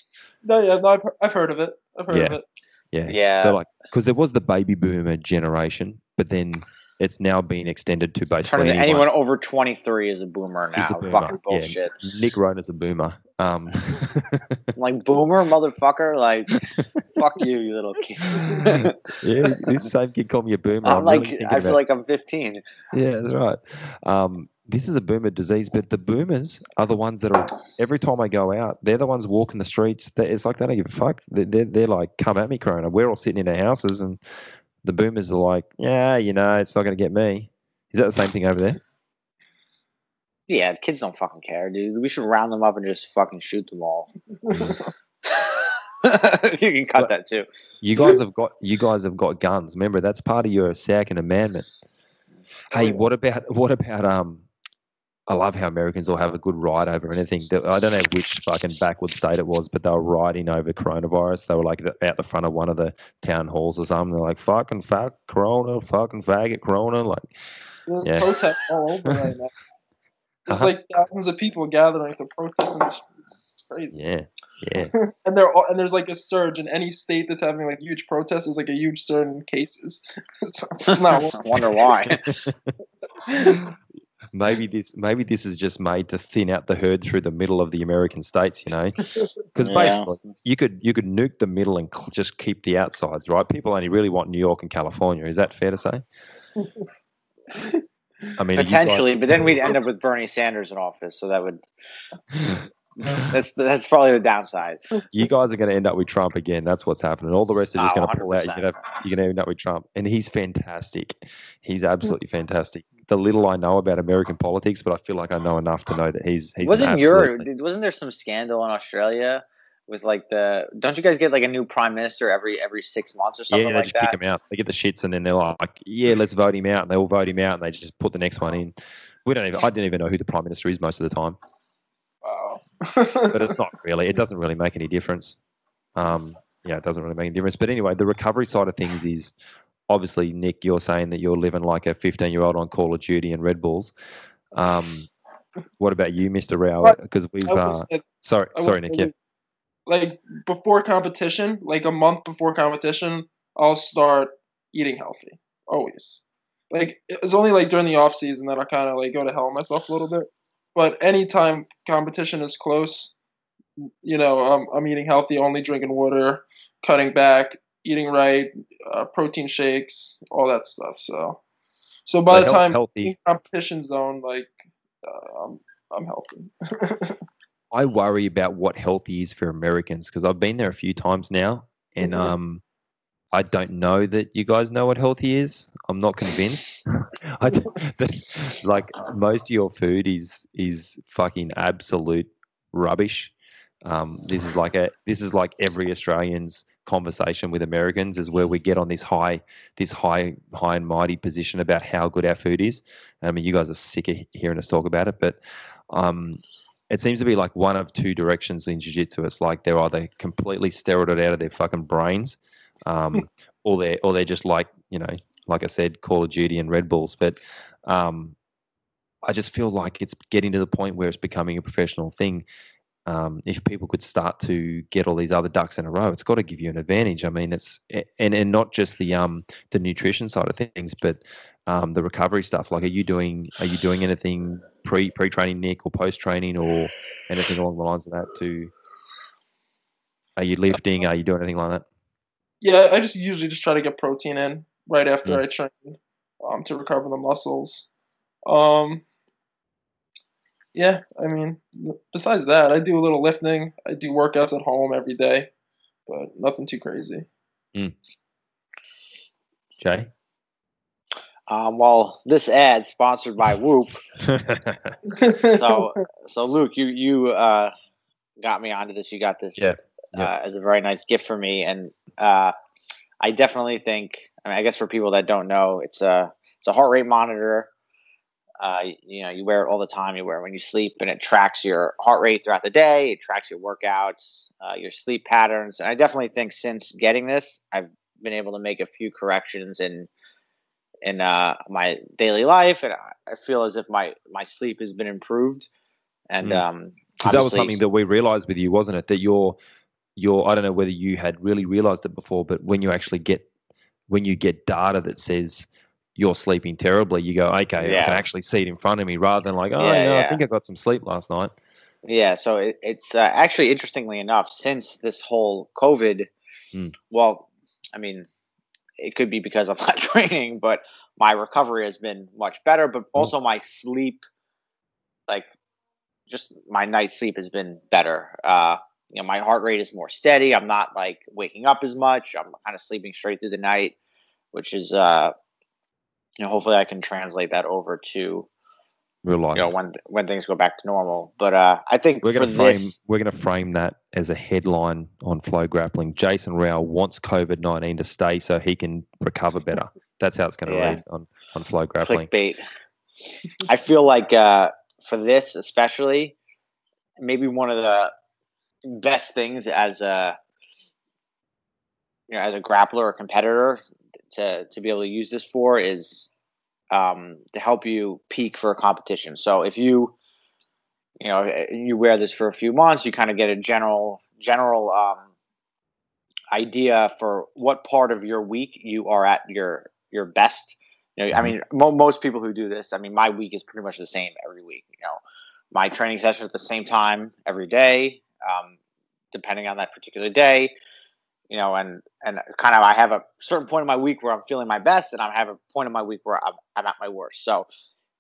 no, yeah, no, I've, I've heard of it. I've heard of Yeah. it. Yeah. Yeah. So like, because there was the baby boomer generation, but then it's now been extended to basically anyone. anyone over twenty three is a boomer now. is a boomer. Fucking Yeah. bullshit. Nick Ronan's a boomer. Um, like boomer, motherfucker. Like, fuck you, you little kid. yeah, this same kid called me a boomer. I'm I'm like, really I feel about- like I'm 15. Yeah, that's right. Um, this is a boomer disease, but the boomers are the ones that are. Every time I go out, they're the ones walking the streets. It's like they don't give a fuck. They're, they're, they're like, "Come at me, Corona." We're all sitting in our houses, and the boomers are like, "Yeah, you know, it's not going to get me." Is that the same thing over there? Yeah, the kids don't fucking care, dude. We should round them up and just fucking shoot them all. you can cut What? that too. You guys have got you guys have got guns. Remember, that's part of your second amendment. Hey, what about what about um? I love how Americans all have a good ride over anything. I don't know which fucking backward state it was, but they were riding over coronavirus. They were like the- out the front of one of the town halls or something. They're like, "Fucking fuck corona, fucking faggot corona." Like, There's Yeah. protests all over right now. It's Uh-huh. like thousands of people gathering to protest. And it's crazy. yeah, yeah. And there all, and there's like a surge in any state that's having like huge protests. There's like a huge surge in cases. it's, it's not. I wonder why. Maybe this maybe this is just made to thin out the herd through the middle of the American states. You know, because Yeah. basically you could you could nuke the middle and cl- just keep the outsides, right? People only really want New York and California. Is that fair to say? I mean, Potentially, guys- but then we'd end up with Bernie Sanders in office, so that would that's that's probably the downside. you guys are going to end up with Trump again. That's what's happening. All the rest are just Oh, going to pull out. You're going to ah, going to end up with Trump, and he's fantastic. He's mm-hmm. absolutely fantastic. The little I know about American politics, but I feel like I know enough to know that he's he's wasn't your wasn't there some scandal in Australia with like the don't you guys get like a new prime minister every every six months or something yeah, they like just that? pick him out. They get the shits, and then they're like, "Yeah, let's vote him out." And they all vote him out, and they just put the next one in. We don't even. I didn't even know who the prime minister is most of the time. But it's not really. It doesn't really make any difference. Um, yeah, it doesn't really make any difference. But anyway, the recovery side of things is obviously Nick. You're saying that you're living like a 15 year old on Call of Duty and Red Bulls. Um, what about you, Mister Rau? Because we've. Uh, sorry, sorry, Nick. Yeah. Like before competition, like a month before competition, I'll start eating healthy. Always. Like it's only like during the off season that I kind of like go to hell myself a little bit. But anytime competition is close, you know, I'm I'm eating healthy, only drinking water, cutting back, eating right, uh, protein shakes, all that stuff. So, so by the health- time healthy. competition zone, like uh, I'm I'm healthy. I worry about what healthy is for Americans because I've been there a few times now, and Mhm. um, I don't know that you guys know what healthy is. I'm not convinced. I, that, like most of your food is is fucking absolute rubbish. Um, this is like a this is like every Australian's conversation with Americans is where we get on this high this high high and mighty position about how good our food is. I mean, you guys are sick of hearing us talk about it, but um, it seems to be like one of two directions in jiu-jitsu. It's like they're either completely steroided out of their fucking brains, um, or they're or they're just like you know, like I said, Call of Duty and Red Bulls. But um, I just feel like it's getting to the point where it's becoming a professional thing. Um, if people could start to get all these other ducks in a row, it's got to give you an advantage. I mean, it's and and not just the um the nutrition side of things, but um, the recovery stuff. Like, are you doing are you doing anything pre pre training, Nick, or post training, or anything along the lines of that? To are you lifting? Are you doing anything like that? Yeah, I just usually just try to get protein in right after Mm. I train um, to recover the muscles. Um, yeah, I mean, besides that, I do a little lifting. I do workouts at home every day, but nothing too crazy. Jay. Um, well, this ad sponsored by Whoop. So, so Luke, you you uh, got me onto this. You got this Yeah, Uh, as a very nice gift for me, and uh, I definitely think. I mean, I guess for people that don't know, it's a it's a heart rate monitor. Uh, you know, you wear it all the time. You wear it when you sleep, and it tracks your heart rate throughout the day. It tracks your workouts, uh, your sleep patterns, and I definitely think since getting this, I've been able to make a few corrections in in uh, my daily life, and I- feel as if my my sleep has been improved. And Mm. um, that was something that we realized with you, wasn't it? That you're, you're. I don't know whether you had really realized it before, but when you actually get, when you get data that says you're sleeping terribly, you go, okay, I can actually see it in front of me, rather than like, oh, Yeah, yeah, I think I got some sleep last night. Yeah, so it, it's uh, actually interestingly enough, since this whole COVID, Mm. well, I mean, it could be because I'm not training, but my recovery has been much better. But also my sleep, like, just my night sleep has been better. Uh, you know, my heart rate is more steady. I'm not like waking up as much. I'm kind of sleeping straight through the night, which is, uh, you know, hopefully I can translate that over to Real life. you know when when things go back to normal. But uh, I think we're going to frame. this, We're going to frame that as a headline on FloGrappling. Jason Rau wants COVID nineteen to stay so he can recover better. That's how it's going to Yeah. read on on FloGrappling. clickbait. I feel like uh, for this especially, maybe one of the best things as a you know as a grappler or competitor to to be able to use this for is um, to help you peak for a competition. So if you you know you wear this for a few months, you kind of get a general general um, idea for what part of your week you are at your your best. You know, I mean, mo- most people who do this, I mean, my week is pretty much the same every week. You know, my training sessions at the same time every day, um, depending on that particular day. You know, and and kind of I have a certain point in my week where I'm feeling my best, and I have a point in my week where I'm, I'm at my worst. So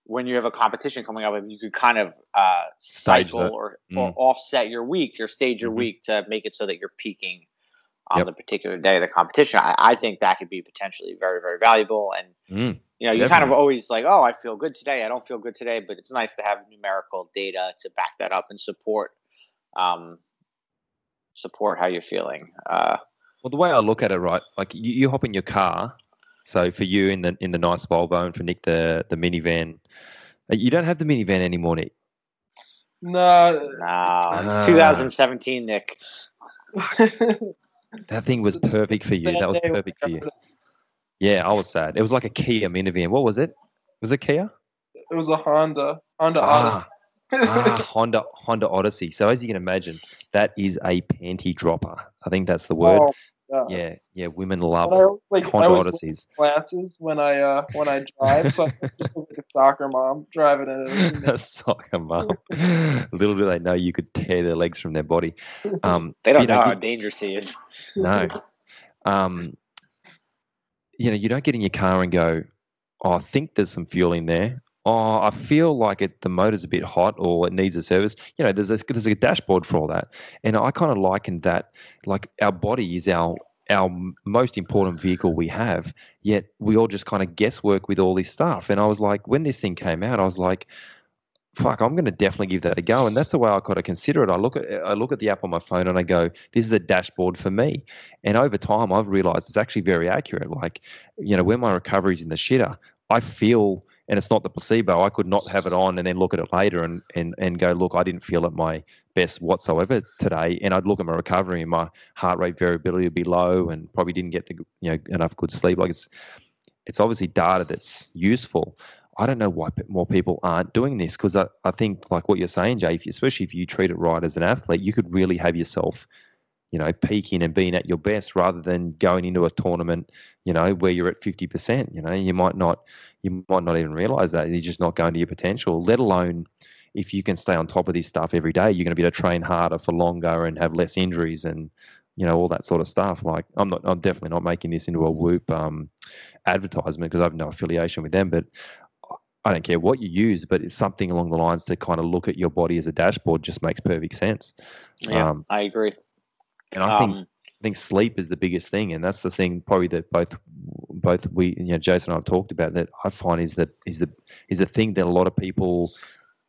when you have a competition coming up, if you could kind of uh, cycle or, Mm. or offset your week or stage your Mhm. week to make it so that you're peaking on Yep. the particular day of the competition. I, I think that could be potentially very, very valuable. And Mm. you know, you kind of always like, oh, I feel good today. I don't feel good today, but it's nice to have numerical data to back that up and support, um, support how you're feeling. Uh, Well, the way I look at it, right, like you, you hop in your car. So for you in the in the nice Volvo, and for Nick the the minivan, uh, you don't have the minivan anymore, Nick. Nah, no, it's Ah. 2017, Nick. That thing was perfect for you. That was perfect for you. Yeah, I was sad. It was like a Kia minivan. What was it? Was it Kia? It was a Honda, Honda Ah, Odyssey. Ah, Honda Honda Odyssey. So as you can imagine, that is a panty dropper. I think that's the word. Oh, God. Yeah, yeah. Women love I, like, Honda was Odysseys. glasses when I uh when I drive, so I just look like a soccer mom driving in a soccer mum. Little do they know you could tear their legs from their body. Um, They don't you know, know, how dangerous he is. no. Um, you know, you don't get in your car and go, oh, I think there's some fuel in there. Oh, I feel like it. The motor's a bit hot, or it needs a service. You know, there's a, there's a dashboard for all that, and I kind of likened that. Like our body is our our most important vehicle we have. Yet we all just kind of guesswork with all this stuff. And I was like, when this thing came out, I was like, fuck, I'm going to definitely give that a go. And that's the way I kind of consider it. I look at I look at the app on my phone and I go, this is a dashboard for me. And over time, I've realized it's actually very accurate. Like, you know, when my recovery's in the shitter, I feel, and it's not the placebo. I could not have it on and then look at it later and and and go, look, I didn't feel at my best whatsoever today. And I'd look at my recovery and my heart rate variability would be low and probably didn't get the you know enough good sleep. Like it's it's obviously data that's useful. I don't know why more people aren't doing this because I, I think like what you're saying, Jay, if you, especially if you treat it right as an athlete, you could really have yourself, you know, peaking and being at your best rather than going into a tournament, you know, where you're at 50%. You know, you might not you might not even realize that you're just not going to your potential. Let alone if you can stay on top of this stuff every day, you're going to be able to train harder for longer and have less injuries and you know all that sort of stuff. Like I'm not, I'm definitely not making this into a Whoop um, advertisement because I have no affiliation with them, but I don't care what you use, but it's something along the lines to kind of look at your body as a dashboard just makes perfect sense. Yeah, Um, I agree. And I think Um, I think sleep is the biggest thing, and that's the thing probably that both both we you know Jason and I've talked about that I find is the is the is the thing that a lot of people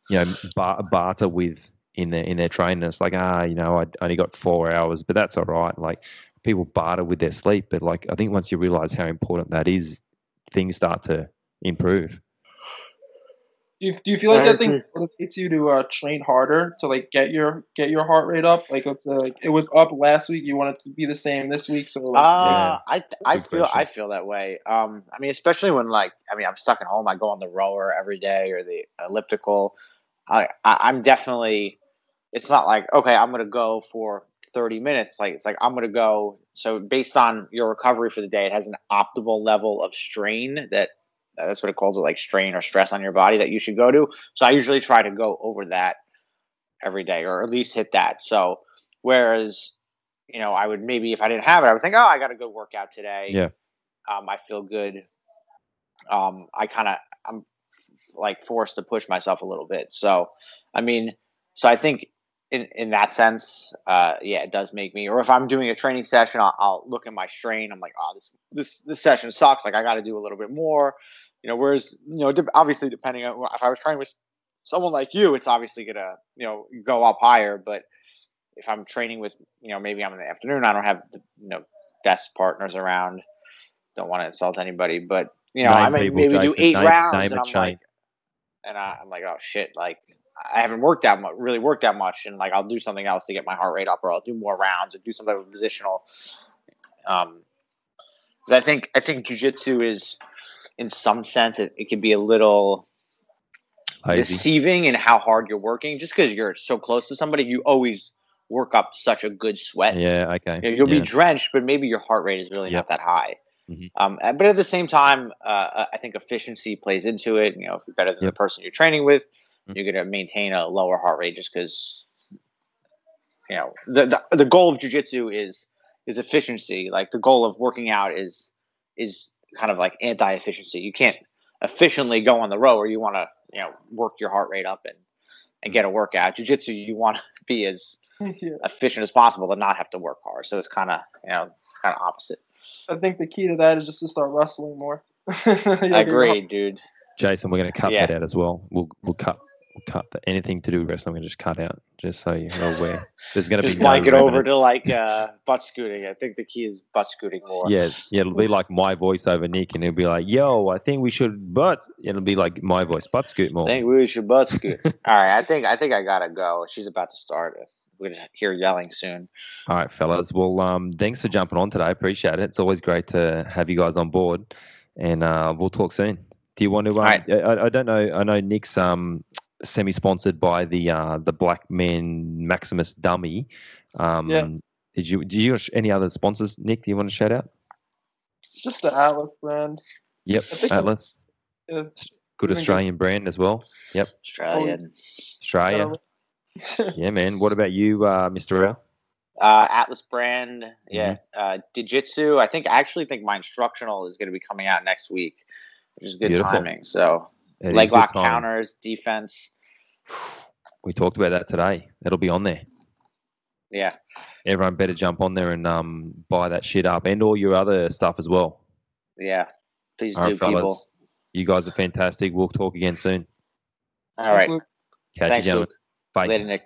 you know bar, barter with in their in their training. It's like ah you know I only got four hours, but that's all right. Like people barter with their sleep, but like I think once you realize how important that is, things start to improve. Do you, do you feel like I that thing motivates you to uh, train harder to like get your get your heart rate up? Like let's say like it was up last week, you want it to be the same this week, so like, Uh, I th- I feel question. I feel that way. Um, I mean, especially when like I mean, I'm stuck at home. I go on the rower every day or the elliptical. I, I I'm definitely. It's not like okay, I'm gonna go for 30 minutes. Like it's like I'm gonna go. So based on your recovery for the day, it has an optimal level of strain that. That's what it calls it, like strain or stress on your body that you should go to. So I usually try to go over that every day, or at least hit that. So whereas you know, I would maybe if I didn't have it, I would think, oh, I got a good workout today. Yeah. Um, I feel good. Um, I kind of I'm f- like forced to push myself a little bit. So, I mean, so I think in in that sense, uh, yeah, it does make me. Or if I'm doing a training session, I'll, I'll look at my strain. I'm like, oh, this this this session sucks. Like I got to do a little bit more. You know, whereas you know, obviously depending on if I was training with someone like you, it's obviously gonna you know go up higher. But if I'm training with you know maybe I'm in the afternoon, I don't have the you know best partners around. Don't want to insult anybody, but you know I may maybe do eight Name- rounds, name and I'm like, and I, I'm like, oh shit, like I haven't worked that much, really worked that much, and like I'll do something else to get my heart rate up, or I'll do more rounds, or do some type of positional. Um, 'cause I think I think jujitsu is, in some sense, it, it can be a little Lazy. deceiving in how hard you're working. Just because you're so close to somebody, you always work up such a good sweat. Yeah. Okay. You'll yeah. be drenched, but maybe your heart rate is really Yep. not that high. Mhm. Um, but at the same time, uh, I think efficiency plays into it. You know, if you're better than Yep. the person you're training with, Mhm. you're going to maintain a lower heart rate just because. You know, the, the the goal of jujitsu is is efficiency. Like the goal of working out is is kind of like anti efficiency. You can't efficiently go on the row, or you want to you know work your heart rate up and and get a workout. Jiu-jitsu, you want to be as yeah. efficient as possible to not have to work hard. So it's kind of you know kind of opposite. I think the key to that is just to start wrestling more. I agree, dude. Jason, we're going to cut Yeah. that out as well. We'll we'll cut we'll cut the, anything to do with wrestling. Going to just cut out, just so you're aware. There's going to be Just no blanket over to like uh, butt scooting. I think the key is butt scooting more. Yeah, yeah, it'll be like my voice over Nick, and it'll be like, "Yo, I think we should butt." It'll be like my voice, butt scoot more. I think we should butt scoot. All right, I think I think I gotta go. She's about to start. We're gonna hear yelling soon. All right, fellas. Well, um, thanks for jumping on today. Appreciate it. It's always great to have you guys on board, and uh, we'll talk soon. Do you want to? Um, right. I, I don't know. I know Nick's um semi-sponsored by the uh the Black Men Maximus dummy. Um, Yeah. Did you? Did you any other sponsors, Nick? Do you want to shout out? It's just the Atlas brand. Yep, think- Atlas. Yeah. Good Doing Australian brand as well. Yep. Australian. Australia. Yeah, man. What about you, uh, Mr. L? Uh, Atlas brand, yeah. Mm-hmm. Uh, Jiu-Jitsu. I think I actually think my instructional is going to be coming out next week, which is good Beautiful. timing. So It is leg lock counters, defense. We talked about that today. It'll be on there. Yeah, Everyone better jump on there and um, buy that shit up, and all your other stuff as well. yeah. Please All do, right, people. fellas. You guys are fantastic. We'll talk again soon. All right. Catch Thanks, you, gentlemen. Luke. Bye. Later, Nick.